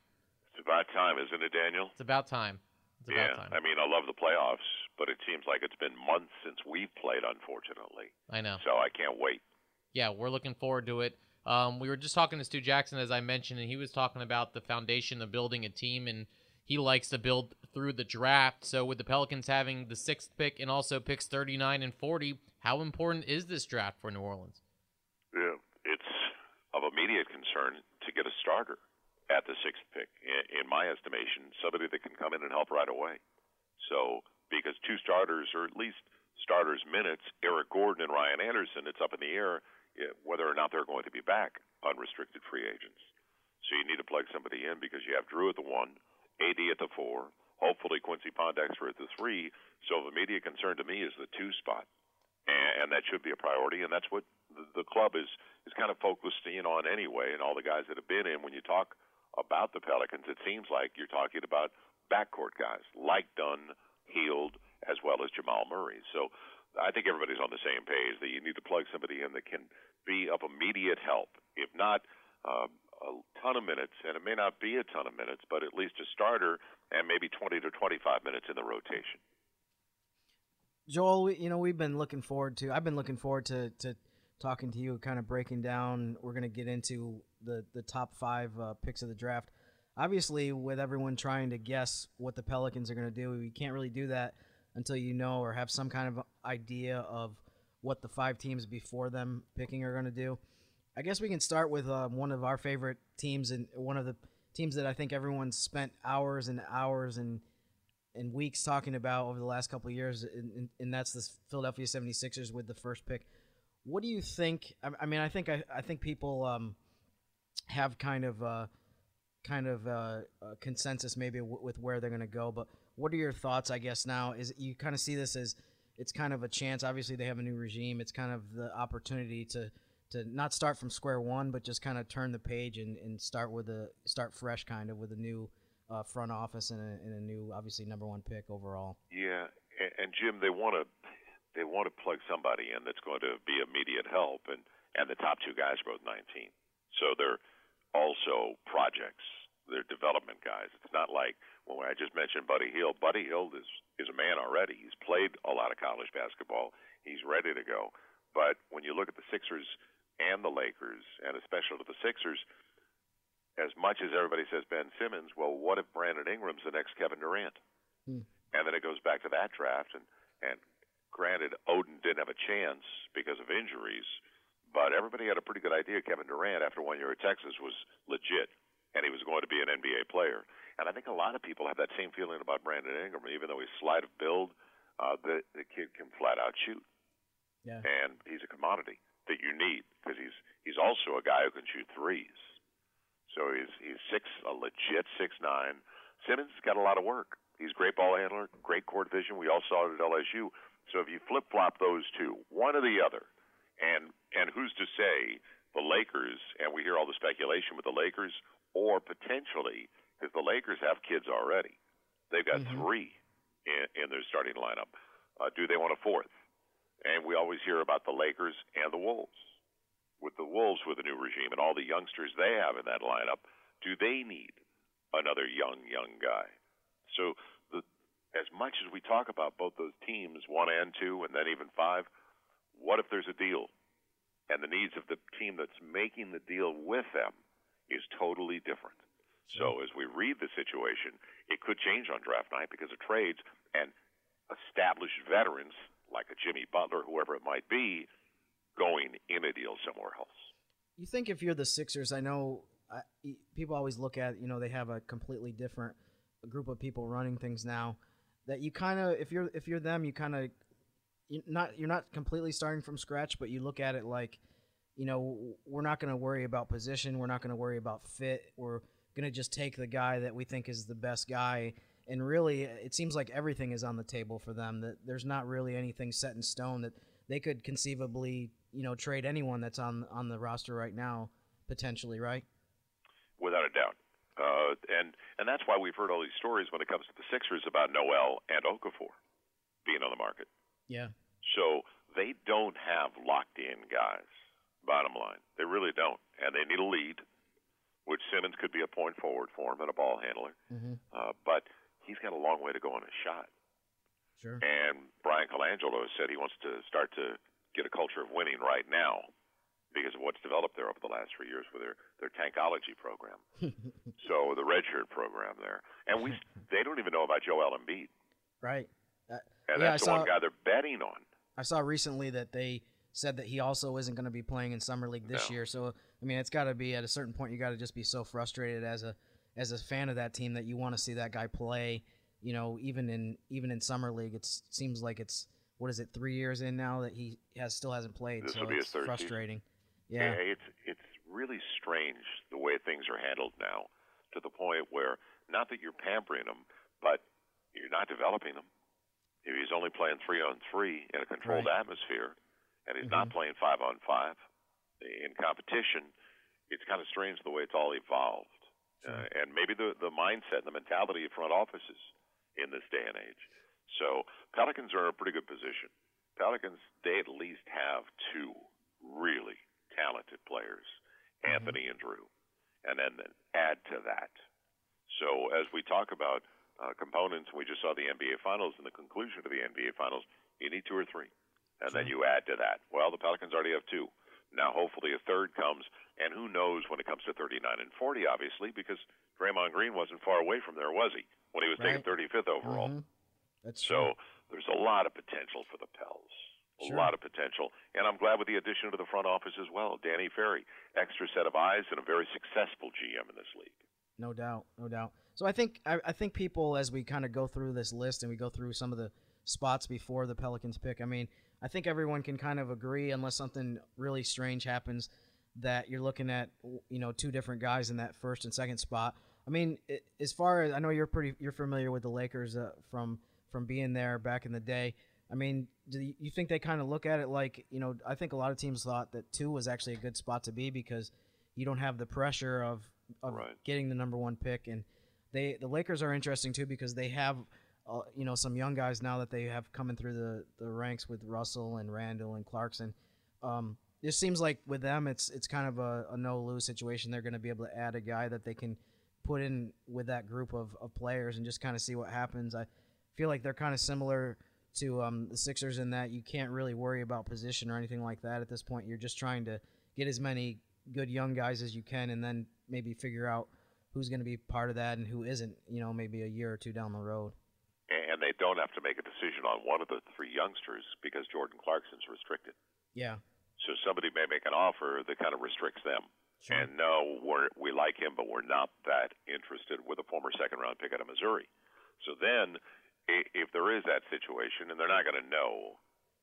It's about time, isn't it, Daniel? It's about time. It's yeah, time. I mean, I love the playoffs, but it seems like it's been months since we've played, unfortunately. I know. So I can't wait. Yeah, we're looking forward to it. Um, we were just talking to Stu Jackson, as I mentioned, and he was talking about the foundation of building a team, and he likes to build through the draft. So, with the Pelicans having the sixth pick and also picks 39 and 40, how important is this draft for New Orleans? Yeah, of immediate concern to get a starter at the sixth pick. In my estimation, somebody that can come in and help right away. So, because two starters, or at least starters' minutes, Eric Gordon and Ryan Anderson, it's up in the air eh, whether or not they're going to be back unrestricted free agents. So you need to plug somebody in because you have Jrue at the one, AD at the four, hopefully Quincy Pondexter at the three. So of immediate concern to me is the two spot, and that should be a priority. And that's what the, club is is kind of focused in on anyway. And all the guys that have been in, when you talk about the Pelicans, it seems like you're talking about backcourt guys like Dunn, Hield, as well as Jamal Murray. So I think everybody's on the same page that you need to plug somebody in that can be of immediate help, if not uh, a ton of minutes, and it may not be a ton of minutes, but at least a starter and maybe 20 to 25 minutes in the rotation. Joel, you know we've been looking forward to. I've been looking forward to to talking to you, kind of breaking down. We're gonna get into the the top five uh, picks of the draft. Obviously, with everyone trying to guess what the Pelicans are gonna do, you can't really do that until you know or have some kind of idea of what the five teams before them picking are gonna do. I guess we can start with uh, one of our favorite teams and one of the teams that I think everyone's spent hours and hours and and weeks talking about over the last couple years, and, and, that's the Philadelphia 76ers with the first pick. What do you think? I, I mean, I think I, I think people um, have kind of uh, kind of uh, a consensus maybe w- with where they're going to go. But what are your thoughts? I guess now is you kind of see this as it's kind of a chance. Obviously, they have a new regime. It's kind of the opportunity to to not start from square one, but just kind of turn the page and, and start with a start fresh, kind of with a new uh, front office and a, and a new, obviously number one pick overall. Yeah, and, and Jim, they want to they want to plug somebody in that's going to be immediate help, and and the top two guys are both 19, so they're also projects. They're development guys. It's not like when I just mentioned Buddy Hield. Buddy Hield is is a man already. He's played a lot of college basketball. He's ready to go. But when you look at the Sixers and the Lakers, and especially to the Sixers, as much as everybody says Ben Simmons, well, what if Brandon Ingram's the next Kevin Durant? Hmm. And then it goes back to that draft, and and granted, Oden didn't have a chance because of injuries, but everybody had a pretty good idea Kevin Durant after one year at Texas was legit, and he was going to be an NBA player. And I think a lot of people have that same feeling about Brandon Ingram, even though he's slight of build, uh, the the kid can flat out shoot, yeah. and he's a commodity that you need because he's he's also a guy who can shoot threes. So he's he's six a legit six nine. Simmons has got a lot of work. He's great ball handler, great court vision. We all saw it at LSU. So if you flip flop those two, one or the other, and and who's to say the Lakers? And we hear all the speculation with the Lakers, or potentially because the Lakers have kids already. They've got mm-hmm. three in, in their starting lineup. Uh, do they want a fourth? And we always hear about the Lakers and the Wolves with the Wolves with the new regime and all the youngsters they have in that lineup, do they need another young, young guy? So as much as we talk about both those teams, one and two, and then even five, what if there's a deal? And the needs of the team that's making the deal with them is totally different. So as we read the situation, it could change on draft night because of trades and established veterans like a Jimmy Butler, whoever it might be, going in a deal somewhere else. You think if you're the Sixers, I know I, people always look at you know they have a completely different group of people running things now. That you kind of if you're if you're them, you kind of you're not you're not completely starting from scratch, but you look at it like you know we're not going to worry about position, we're not going to worry about fit, we're going to just take the guy that we think is the best guy. And really, it seems like everything is on the table for them. That there's not really anything set in stone. That they could conceivably you know trade anyone that's on on the roster right now potentially, right? Without a doubt. Uh, and and that's why we've heard all these stories when it comes to the Sixers about Noel and Okafor being on the market. Yeah. So they don't have locked in guys. Bottom line, they really don't, and they need a lead, which Simmons could be a point forward for him and a ball handler. Mm-hmm. Uh, but he's got a long way to go on his shot. Sure. And Bryan Colangelo said he wants to start to get a culture of winning right now because of what's developed there over the last three years with their their tankology program. *laughs* so the redshirt program there, and we *laughs* they don't even know about Joel Embiid. Right. Uh, and yeah, that's I the saw, one guy they're betting on. I saw recently that they said that he also isn't going to be playing in summer league this no. year. So I mean, it's got to be at a certain point you got to just be so frustrated as a as a fan of that team that you want to see that guy play. You know, even in even in summer league, it seems like it's what is it three years in now that he has still hasn't played. This so will be it's his third frustrating. Season. Yeah. it's it's really strange the way things are handled now, to the point where not that you're pampering them, but you're not developing them. If he's only playing three on three in a controlled right. atmosphere, and he's mm-hmm. not playing five on five in competition, it's kind of strange the way it's all evolved. Uh, and maybe the the mindset and the mentality of front offices in this day and age. So Pelicans are in a pretty good position. Pelicans, they at least have two really talented players, mm-hmm. Anthony and Jrue. and then add to that. So as we talk about uh, components, we just saw the NBA Finals and the conclusion of the NBA Finals. You need two or three, and sure. then you add to that. Well, the Pelicans already have two. Now, hopefully, a third comes, and who knows when it comes to 39 and 40, obviously, because Draymond Green wasn't far away from there, was he? When he was right. taken 35th overall. Mm-hmm. That's so true. there's a lot of potential for the Pels. A sure. lot of potential. And I'm glad with the addition to the front office as well. Danny Ferry, extra set of eyes and a very successful GM in this league. No doubt, no doubt. So I think I, I think people as we kind of go through this list and we go through some of the spots before the Pelicans pick. I mean, I think everyone can kind of agree, unless something really strange happens, that you're looking at you know two different guys in that first and second spot. I mean, as far as I know, you're pretty you're familiar with the Lakers uh, from from being there back in the day. I mean, do you think they kind of look at it like you know? I think a lot of teams thought that two was actually a good spot to be because you don't have the pressure of of right. getting the number one pick, and they the Lakers are interesting too because they have uh, you know some young guys now that they have coming through the, the ranks with Russell and Randle and Clarkson. Um, it seems like with them, it's it's kind of a, a no lose situation. They're going to be able to add a guy that they can put in with that group of, of players and just kind of see what happens. I feel like they're kind of similar to um, the Sixers in that you can't really worry about position or anything like that at this point. You're just trying to get as many good young guys as you can, and then maybe figure out who's going to be part of that and who isn't. You know, maybe a year or two down the road. And they don't have to make a decision on one of the three youngsters because Jordan Clarkson's restricted. Yeah. So somebody may make an offer that kind of restricts them. Sure. And no, we're, we like him, but we're not that interested with a former second round pick out of Missouri. So then, if there is that situation, and they're not going to know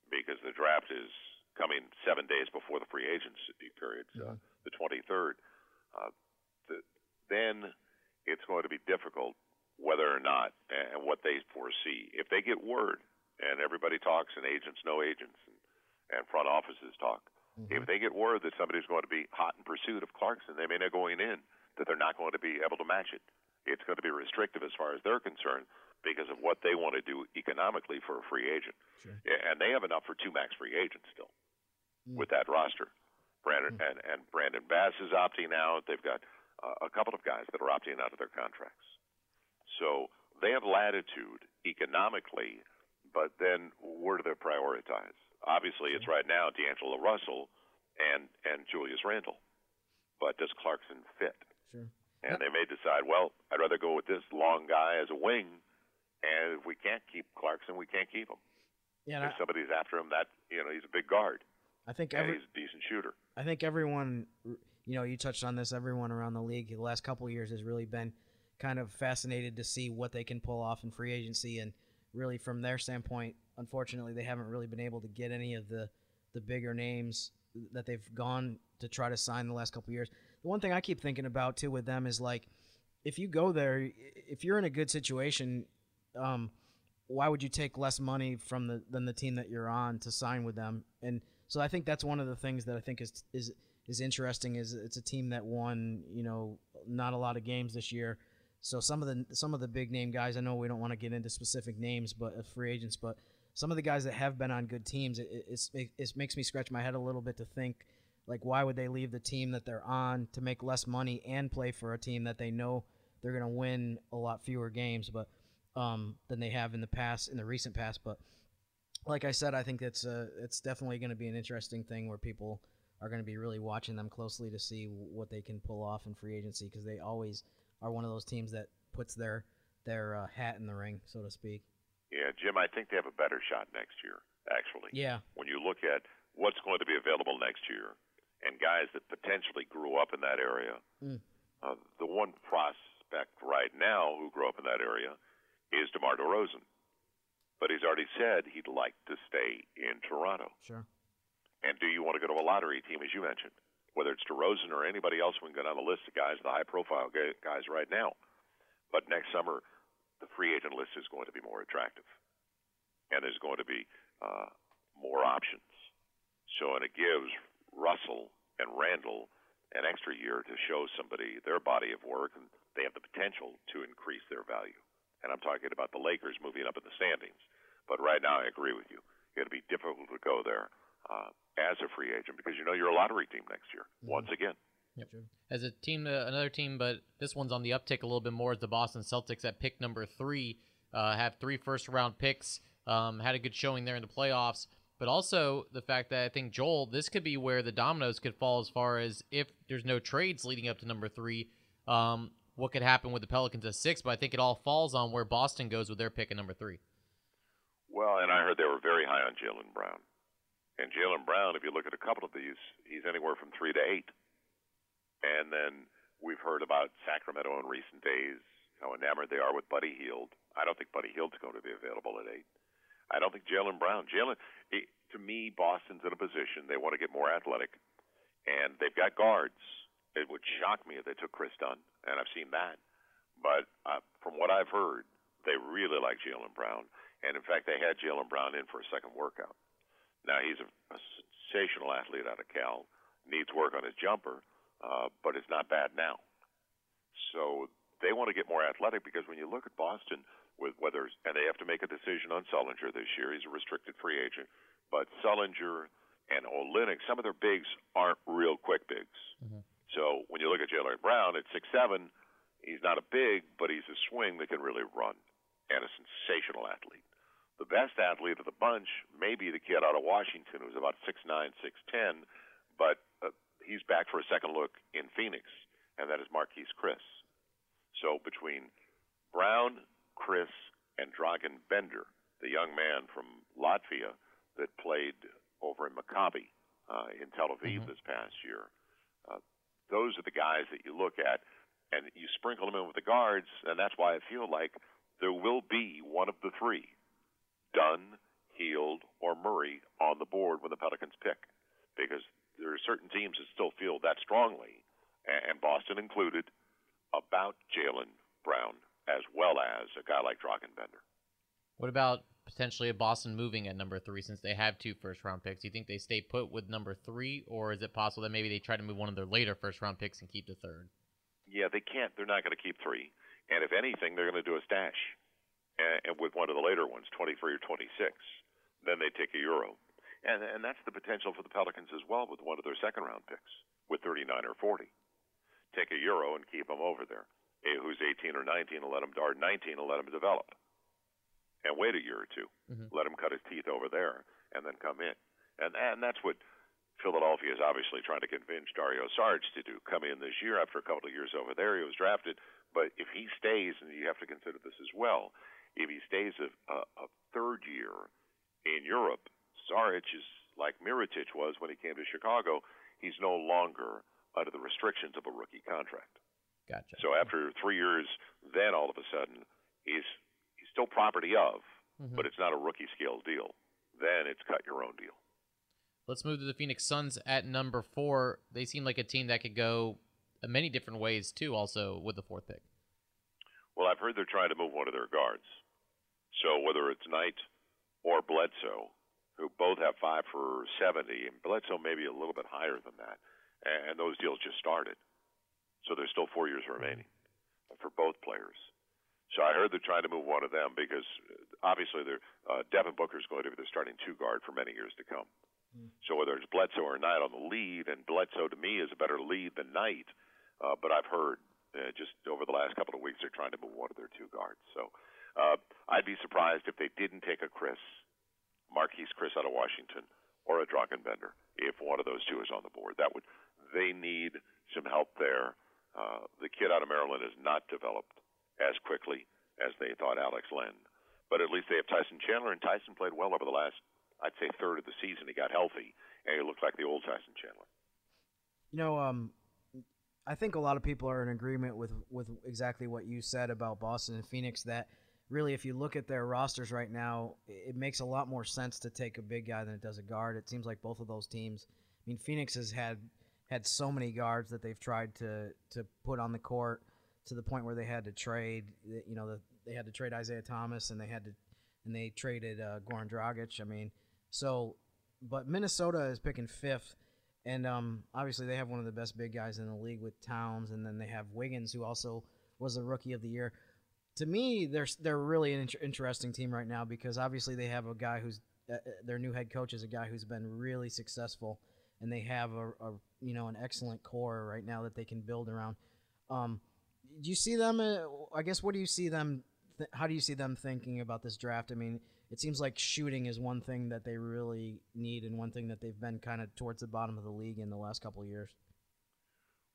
because the draft is coming seven days before the free agency period, yeah. the 23rd, uh, the, then it's going to be difficult whether or not and what they foresee. If they get word, and everybody talks, and agents know agents, and, and front offices talk, Mm-hmm. If they get word that somebody's going to be hot in pursuit of Clarkson, they may not going in, that they're not going to be able to match it. It's going to be restrictive as far as they're concerned because of what they want to do economically for a free agent. Sure. And they have enough for two max free agents still mm-hmm. with that roster. Brandon mm-hmm. and, and Brandon Bass is opting out. They've got uh, a couple of guys that are opting out of their contracts. So they have latitude economically, but then where do they prioritize? Obviously, it's right now D'Angelo Russell and and Julius Randle, but does Clarkson fit? Sure. And they may decide, well, I'd rather go with this long guy as a wing, and if we can't keep Clarkson, we can't keep him. Yeah, if I, somebody's after him, that you know he's a big guard. I think every, he's a decent shooter. I think everyone, you know, you touched on this. Everyone around the league the last couple years has really been kind of fascinated to see what they can pull off in free agency, and really from their standpoint, unfortunately, they haven't really been able to get any of the the bigger names that they've gone to try to sign the last couple years. The one thing I keep thinking about too with them is like, if you go there, if you're in a good situation, um, why would you take less money from the than the team that you're on to sign with them? And so I think that's one of the things that I think is is is interesting. Is it's a team that won, you know, not a lot of games this year. So some of the some of the big name guys, I know we don't want to get into specific names, but uh, free agents, but some of the guys that have been on good teams, it, it, it makes me scratch my head a little bit to think, like, why would they leave the team that they're on to make less money and play for a team that they know they're going to win a lot fewer games, but um, than they have in the past, in the recent past. But like I said, I think it's a, it's definitely going to be an interesting thing where people are going to be really watching them closely to see what they can pull off in free agency because they always are one of those teams that puts their their uh, hat in the ring, so to speak. Yeah, Jim, I think they have a better shot next year, actually. Yeah. When you look at what's going to be available next year and guys that potentially grew up in that area, mm. uh, the one prospect right now who grew up in that area is DeMar DeRozan. But he's already said he'd like to stay in Toronto. Sure. And do you want to go to a lottery team, as you mentioned? Whether it's DeRozan or anybody else, we can go down the list of guys, the high profile guys right now. But next summer, the free agent list is going to be more attractive, and there's going to be uh, more options. So, and it gives Russell and Randle an extra year to show somebody their body of work, and they have the potential to increase their value. And I'm talking about the Lakers moving up in the standings. But right now, I agree with you. It'll be difficult to go there uh, as a free agent because you know you're a lottery team next year. Mm-hmm. Once again, Yep. As a team, uh, another team, but this one's on the uptick a little bit more. Is the Boston Celtics at pick number three? Uh, have three first round picks. Um, had a good showing there in the playoffs, but also the fact that I think Joel, this could be where the dominoes could fall as far as if there's no trades leading up to number three. Um, what could happen with the Pelicans at six? But I think it all falls on where Boston goes with their pick at number three. Well, and I heard they were very high on Jaylen Brown. And Jaylen Brown, if you look at a couple of these, he's anywhere from three to eight. And then we've heard about Sacramento in recent days, how enamored they are with Buddy Hield. I don't think Buddy Hield's going to be available at eight. I don't think Jaylen Brown. Jaylen, to me, Boston's in a position they want to get more athletic, and they've got guards. It would shock me if they took Kris Dunn, and I've seen that. But uh, from what I've heard, they really like Jaylen Brown, and in fact, they had Jaylen Brown in for a second workout. Now he's a, a sensational athlete out of Cal, needs work on his jumper, uh, but it's not bad now. So they want to get more athletic because when you look at Boston, with whether and they have to make a decision on Sullinger this year. He's a restricted free agent, but Sullinger and Olynyk, some of their bigs aren't real quick bigs. Mm-hmm. So when you look at Jaylen Brown at six seven, he's not a big, but he's a swing that can really run and a sensational athlete. The best athlete of the bunch may be the kid out of Washington who's about six nine, six ten, but uh, he's back for a second look in Phoenix, and that is Marquese Chriss. So between Brown, Chriss, and Dragan Bender, the young man from Latvia that played over in Maccabi uh, in Tel Aviv mm-hmm. this past year. Those are the guys that you look at, and you sprinkle them in with the guards, and that's why I feel like there will be one of the three, Dunn, Hield, or Murray, on the board when the Pelicans pick, because there are certain teams that still feel that strongly, and Boston included, about Jaylen Brown as well as a guy like Dragan Bender. What about potentially a Boston moving at number three since they have two first round picks? Do you think they stay put with number three, or is it possible that maybe they try to move one of their later first round picks and keep the third? Yeah, they can't. They're not going to keep three. And if anything, they're going to do a stash and, with one of the later ones, 23 or 26. Then they take a Euro. And, and that's the potential for the Pelicans as well with one of their second round picks with 39 or 40. Take a Euro and keep them over there. Who's 18 or 19 and let them, dart 19 and let them develop. And wait a year or 2 mm-hmm. Let him cut his teeth over there and then come in. And and that's what Philadelphia is obviously trying to convince Dario Saric to do. Come in this year after a couple of years over there. He was drafted, but if he stays, and you have to consider this as well, if he stays a, a, a third year in Europe, Saric is like Mirotic was when he came to Chicago. He's no longer under the restrictions of a rookie contract. Gotcha. So after three years, then all of a sudden he's still property of, mm-hmm. but it's not a rookie scale deal. Then it's cut your own deal. Let's move to the Phoenix Suns at number four. They seem like a team that could go many different ways too. Also with the fourth pick. Well, I've heard they're trying to move one of their guards. So whether it's Knight or Bledsoe, who both have five for seventy, and Bledsoe maybe a little bit higher than that, and those deals just started. So there's still four years remaining for both players. So I heard they're trying to move one of them because uh, obviously they're, uh, Devin Booker is going to be the starting two guard for many years to come. Mm. So whether it's Bledsoe or Knight on the lead, and Bledsoe to me is a better lead than Knight, uh, but I've heard uh, just over the last couple of weeks they're trying to move one of their two guards. So uh, I'd be surprised if they didn't take a Chriss, Marquese Chriss out of Washington, or a Dragan Bender if one of those two is on the board. That would they need some help there uh, the kid out of Maryland has not developed as quickly as they thought Alex Len. But at least they have Tyson Chandler, and Tyson played well over the last, I'd say, third of the season. He got healthy, and he looked like the old Tyson Chandler. You know, um, I think a lot of people are in agreement with with exactly what you said about Boston and Phoenix. That really, if you look at their rosters right now, it makes a lot more sense to take a big guy than it does a guard. It seems like both of those teams. I mean, Phoenix has had had so many guards that they've tried to to put on the court to the point where they had to trade. You know, the, they had to trade Isaiah Thomas and they had to and they traded uh, Goran Dragic. I mean, so but Minnesota is picking fifth, and um, obviously they have one of the best big guys in the league with Towns, and then they have Wiggins, who also was a rookie of the year. To me, they're they're really an inter- interesting team right now because obviously they have a guy who's uh, uh their new head coach is a guy who's been really successful and they have a, a you know an excellent core right now that they can build around. Um, do you see them? Uh, I guess what do you see them? Th- how do you see them thinking about this draft? I mean, it seems like shooting is one thing that they really need, and one thing that they've been kind of towards the bottom of the league in the last couple of years.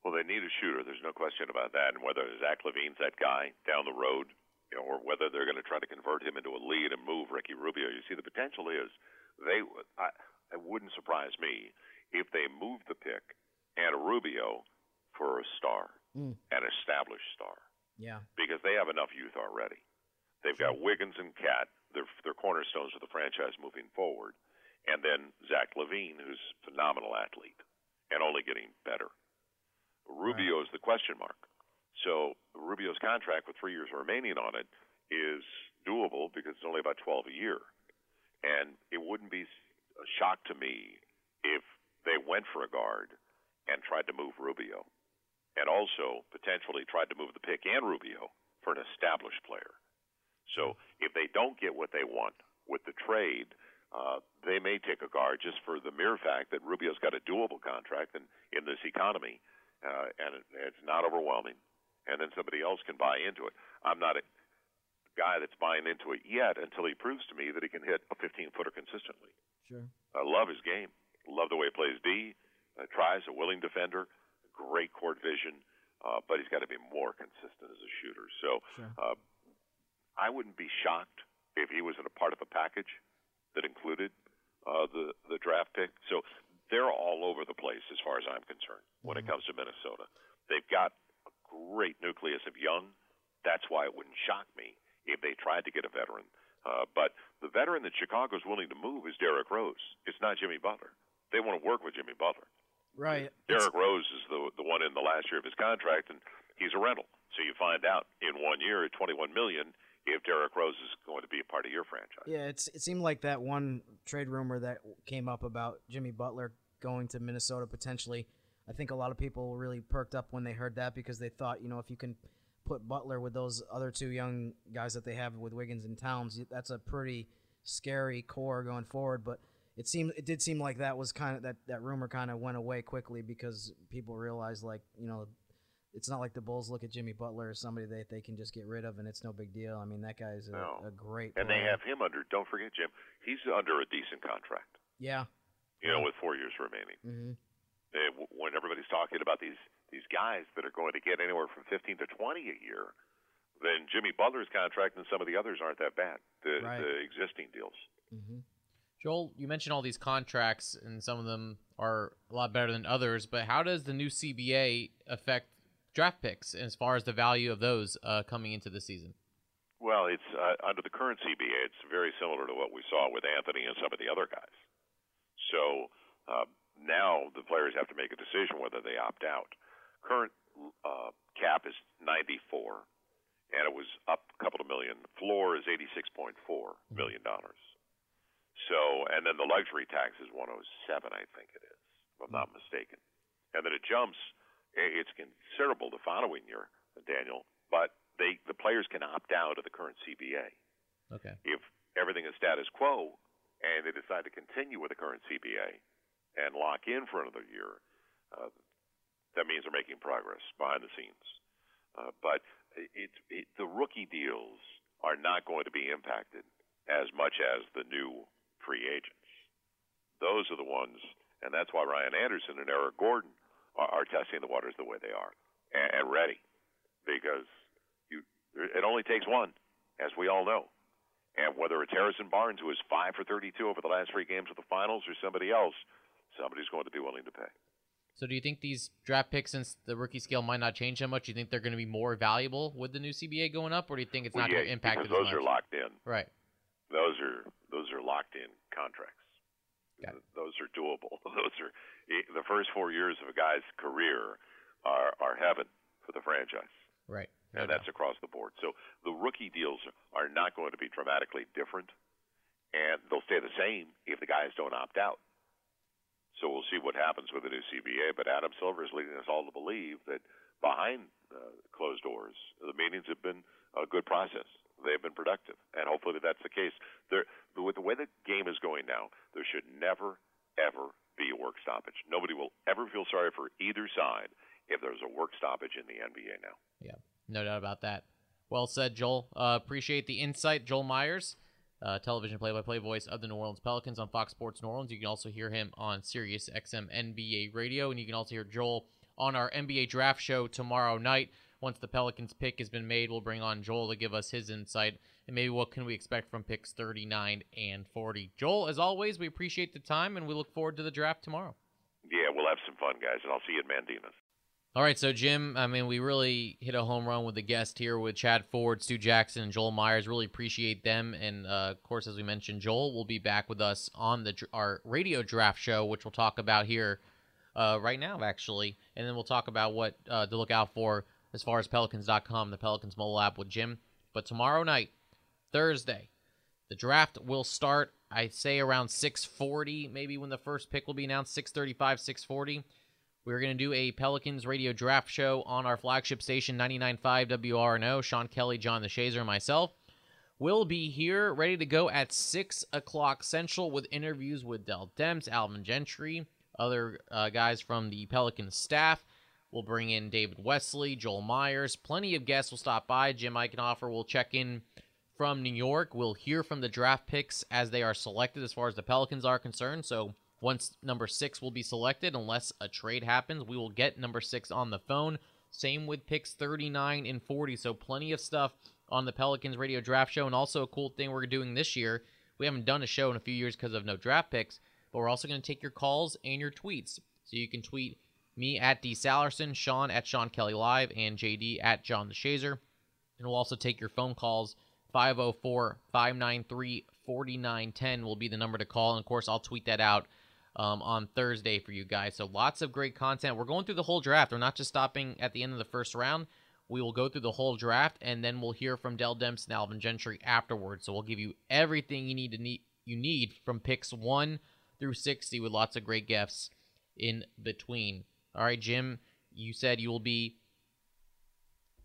Well, they need a shooter. There's no question about that. And whether Zach LaVine's that guy down the road, you know, or whether they're going to try to convert him into a lead and move Ricky Rubio, you see, the potential is they. I, it wouldn't surprise me if they moved the pick and a Rubio for a star, Mm. an established star, Yeah, because they have enough youth already. They've got Wiggins and KAT. They're, they're cornerstones of the franchise moving forward. And then Zach LaVine, who's a phenomenal athlete and only getting better. Rubio is the question mark. So Rubio's contract with three years remaining on it is doable because it's only about 12 a year. And it wouldn't be a shock to me if they went for a guard and tried to move Rubio and also potentially tried to move the pick and Rubio for an established player. So if they don't get what they want with the trade, uh, they may take a guard just for the mere fact that Rubio's got a doable contract in, in this economy, uh, and it, it's not overwhelming. And then somebody else can buy into it. I'm not a guy that's buying into it yet until he proves to me that he can hit a 15 footer consistently. sure. I love his game. Love the way he plays D. Uh, tries a willing defender. Great court vision. Uh, but he's got to be more consistent as a shooter. So Sure. uh, I wouldn't be shocked if he was in a part of a package that included uh, the the draft pick. So they're all over the place as far as I'm concerned when it comes to Minnesota. They've got a great nucleus of young. That's why it wouldn't shock me if they tried to get a veteran. Uh, but the veteran that Chicago's willing to move is Derrick Rose. It's not Jimmy Butler. They want to work with Jimmy Butler. Right. Derrick Rose is the the one in the last year of his contract, and he's a rental. So you find out in one year at 21 million if Derrick Rose is going to be a part of your franchise. Yeah, it's it seemed like that one trade rumor that came up about Jimmy Butler going to Minnesota potentially. I think a lot of people really perked up when they heard that because they thought, you know, if you can put Butler with those other two young guys that they have with Wiggins and Towns, that's a pretty scary core going forward. But it seemed it did seem like that was kind of that that rumor kind of went away quickly because people realized like you know it's not like the Bulls look at Jimmy Butler as somebody that they can just get rid of and it's no big deal. I mean that guy's a, No. a great And they have him under. Don't forget, Jim. He's under a decent contract. yeah. You know, with four years remaining. hmm Uh, w- when everybody's talking about these these guys that are going to get anywhere from 15 to 20 a year, then Jimmy Butler's contract and some of the others aren't that bad. The Right. the existing deals. hmm Joel, you mentioned all these contracts, and some of them are a lot better than others. But how does the new CBA affect draft picks as far as the value of those uh, coming into the season? Well, it's uh, under the current CBA. It's very similar to what we saw with Anthony and some of the other guys. So uh, now the players have to make a decision whether they opt out. Current uh, cap is 94, and it was up a couple of million. Floor is 86.4 million dollars. So, and then the luxury tax is 107, I think it is, if I'm not mistaken. And then it jumps. It's considerable the following year, Daniel, but they the players can opt out of the current CBA Okay. if everything is status quo and they decide to continue with the current CBA and lock in for another year, uh, that means they're making progress behind the scenes. Uh, but it, it, the rookie deals are not going to be impacted as much as the new free agents. Those are the ones, and that's why Ryan Anderson and Eric Gordon are, are testing the waters the way they are and, and ready, because you, it only takes one, as we all know. And whether it's Harrison Barnes, who is five for 32 over the last three games of the finals, or somebody else, somebody's going to be willing to pay. So do you think these draft picks, since the rookie scale might not change that much, do you think they're going to be more valuable with the new CBA going up, or do you think it's Well, not yeah, going to impact it those much? are locked in. Right. Those are those are locked in contracts. Those are doable. *laughs* Those are the first four years of a guy's career are are heaven for the franchise. Right. and that's across the board. So the rookie deals are not going to be dramatically different, and they'll stay the same if the guys don't opt out. So we'll see what happens with the new CBA. But Adam Silver is leading us all to believe that behind uh, closed doors, the meetings have been a good process. They've been productive, and hopefully that's the case. There, with the way the game is going now, there should never, ever be a work stoppage. Nobody will ever feel sorry for either side if there's a work stoppage in the NBA now. Yeah, no doubt about that. Well said, Joel. Uh, appreciate the insight, Joel Meyers, uh, television play-by-play voice of the New Orleans Pelicans on Fox Sports New Orleans. You can also hear him on Sirius XM NBA Radio, and you can also hear Joel on our NBA draft show tomorrow night. Once the Pelicans pick has been made, we'll bring on Joel to give us his insight and maybe what can we expect from picks 39 and 40. Joel, as always, we appreciate the time and we look forward to the draft tomorrow. Yeah, we'll have some fun, guys, and I'll see you at Mandina's. All right, so Jim, I mean, we really hit a home run with the guest here with Chad Ford, Stu Jackson, and Joel Meyers. Really appreciate them, and uh, of course, as we mentioned, Joel will be back with us on the our radio draft show, which we'll talk about here uh, right now, actually, and then we'll talk about what uh, to look out for as far as Pelicans.com, the Pelicans mobile app with Jim. But tomorrow night, Thursday, the draft will start. I say around 6:40, maybe when the first pick will be announced, 6:35, 6:40. We're going to do a Pelicans radio draft show on our flagship station, 99.5 WRNO. Sean Kelly, John DeShazier, and myself will be here ready to go at 6 o'clock Central with interviews with Dell Demps, Alvin Gentry, other uh, guys from the Pelicans staff. We'll bring in David Wesley, Joel Meyers. Plenty of guests will stop by. Jim Eichenhofer will check in from New York. We'll hear from the draft picks as they are selected as far as the Pelicans are concerned. So once number six will be selected, unless a trade happens, we will get number six on the phone. Same with picks 39 and 40. So plenty of stuff on the Pelicans radio draft show. And also a cool thing we're doing this year. We haven't done a show in a few years because of no draft picks, but we're also going to take your calls and your tweets. So you can tweet me at D Sallerson, Sean at Sean Kelly Live, and JD at John DeShazier. And we'll also take your phone calls 504 593 4910 will be the number to call. And of course, I'll tweet that out um, on Thursday for you guys. So lots of great content. We're going through the whole draft. We're not just stopping at the end of the first round. We will go through the whole draft, and then we'll hear from Dell Demps and Alvin Gentry afterwards. So we'll give you everything you need to need you need from picks one through sixty, with lots of great gifts in between. All right, Jim, you said you will be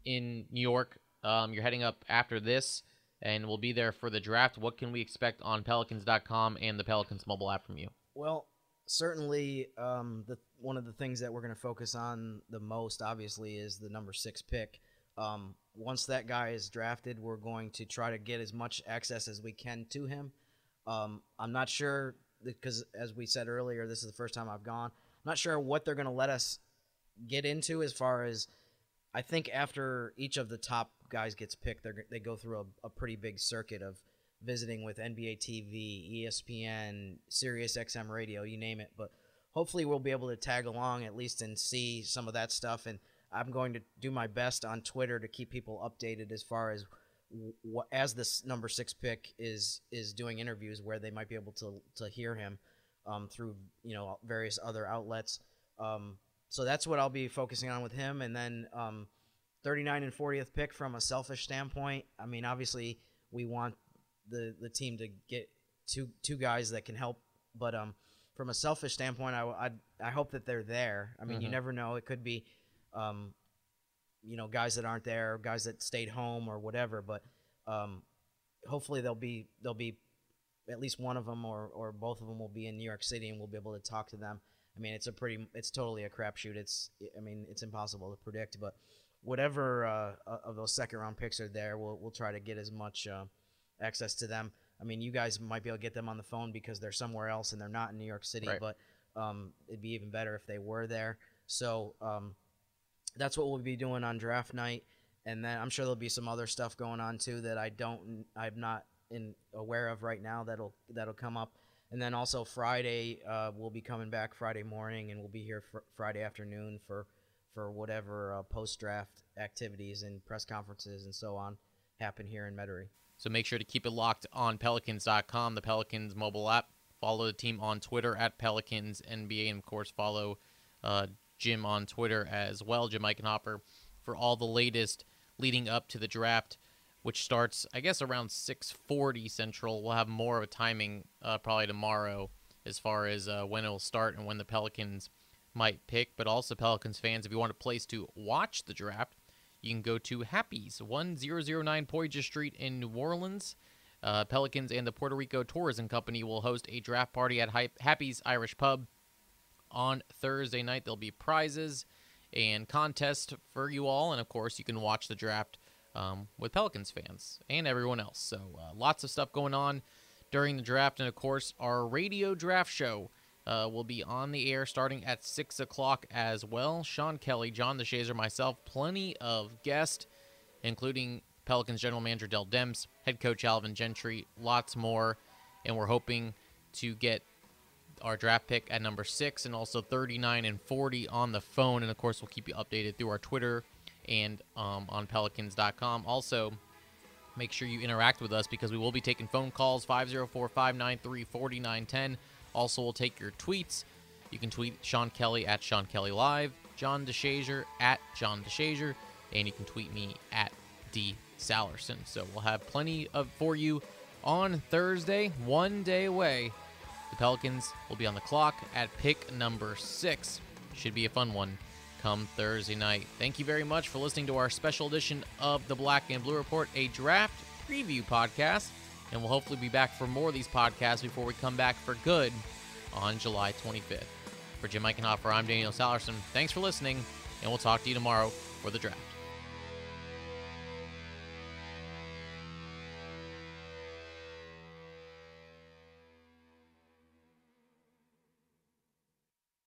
in New York. Um, you're heading up after this and we'll be there for the draft. What can we expect on Pelicans.com and the Pelicans mobile app from you? Well, certainly, um, the one of the things that we're going to focus on the most, obviously, is the number six pick. Um, once that guy is drafted, we're going to try to get as much access as we can to him. Um, I'm not sure because, as we said earlier, this is the first time I've gone. Not sure what they're going to let us get into as far as I think after each of the top guys gets picked, they they go through a, a, pretty big circuit of visiting with NBA TV, ESPN, Sirius XM Radio, you name it. But hopefully, we'll be able to tag along at least and see some of that stuff. And I'm going to do my best on Twitter to keep people updated as far as as this number six pick is is doing interviews where they might be able to to hear him um, through you know various other outlets. Um, so that's what I'll be focusing on with him, and then. Um, 39 and 40th pick from a selfish standpoint. I mean, obviously we want the the team to get two two guys that can help, but um, from a selfish standpoint, I I, I hope that they're there. I mean, mm-hmm. you never know; it could be, um, you know, guys that aren't there, guys that stayed home or whatever. But um, hopefully they'll be they'll be at least one of them or or both of them will be in New York City, and we'll be able to talk to them. I mean, it's a pretty, it's totally a crapshoot. It's, I mean, it's impossible to predict, but whatever uh, of those second round picks are there, we'll we'll try to get as much uh, access to them. I mean, you guys might be able to get them on the phone because they're somewhere else and they're not in New York City, right. but um, it'd be even better if they were there. So um, that's what we'll be doing on draft night, and then I'm sure there'll be some other stuff going on too that I don't, I'm not in aware of right now. That'll that'll come up, and then also Friday uh, we'll be coming back Friday morning, and we'll be here fr- Friday afternoon for for whatever uh, post draft activities and press conferences and so on happen here in Metairie. So make sure to keep it locked on Pelicans.com, the Pelicans mobile app. Follow the team on Twitter at Pelicans NBA, and of course follow uh, Jim on Twitter as well, Jim Eichenhofer, for all the latest leading up to the draft, which starts I guess around 6:40 Central. We'll have more of a timing uh, probably tomorrow as far as uh, when it will start and when the Pelicans might pick, but also Pelicans fans, if you want a place to watch the draft, you can go to Happy's, 1009 Poydras Street in New Orleans. Uh, Pelicans and the Puerto Rico Tourism Company will host a draft party at Happy's Irish Pub on Thursday night. There'll be prizes and contests for you all, and of course, you can watch the draft um, with Pelicans fans and everyone else. So, uh, lots of stuff going on during the draft, and of course, our radio draft show uh, will be on the air starting at six o'clock as well. Sean Kelly, John DeShazier, myself, plenty of guests, including Pelicans general manager Dell Demps, head coach Alvin Gentry, lots more, and we're hoping to get our draft pick at number six and also 39 and 40 on the phone. And of course, we'll keep you updated through our Twitter and um, on pelicans.com. Also, make sure you interact with us because we will be taking phone calls 504 593 4910. Also, we'll take your tweets. You can tweet Sean Kelly at Sean Kelly Live, John DeShazier at John DeShazier, and you can tweet me at D Sallerson. So we'll have plenty of for you on Thursday, one day away the Pelicans will be on the clock at pick number six. Should be a fun one come Thursday night. Thank you very much for listening to our special edition of the Black and Blue Report, a draft preview podcast. And we'll hopefully be back for more of these podcasts before we come back for good on July 25th. For Jim Eichenhofer, I'm Daniel Sallerson. Thanks for listening, and we'll talk to you tomorrow for the draft.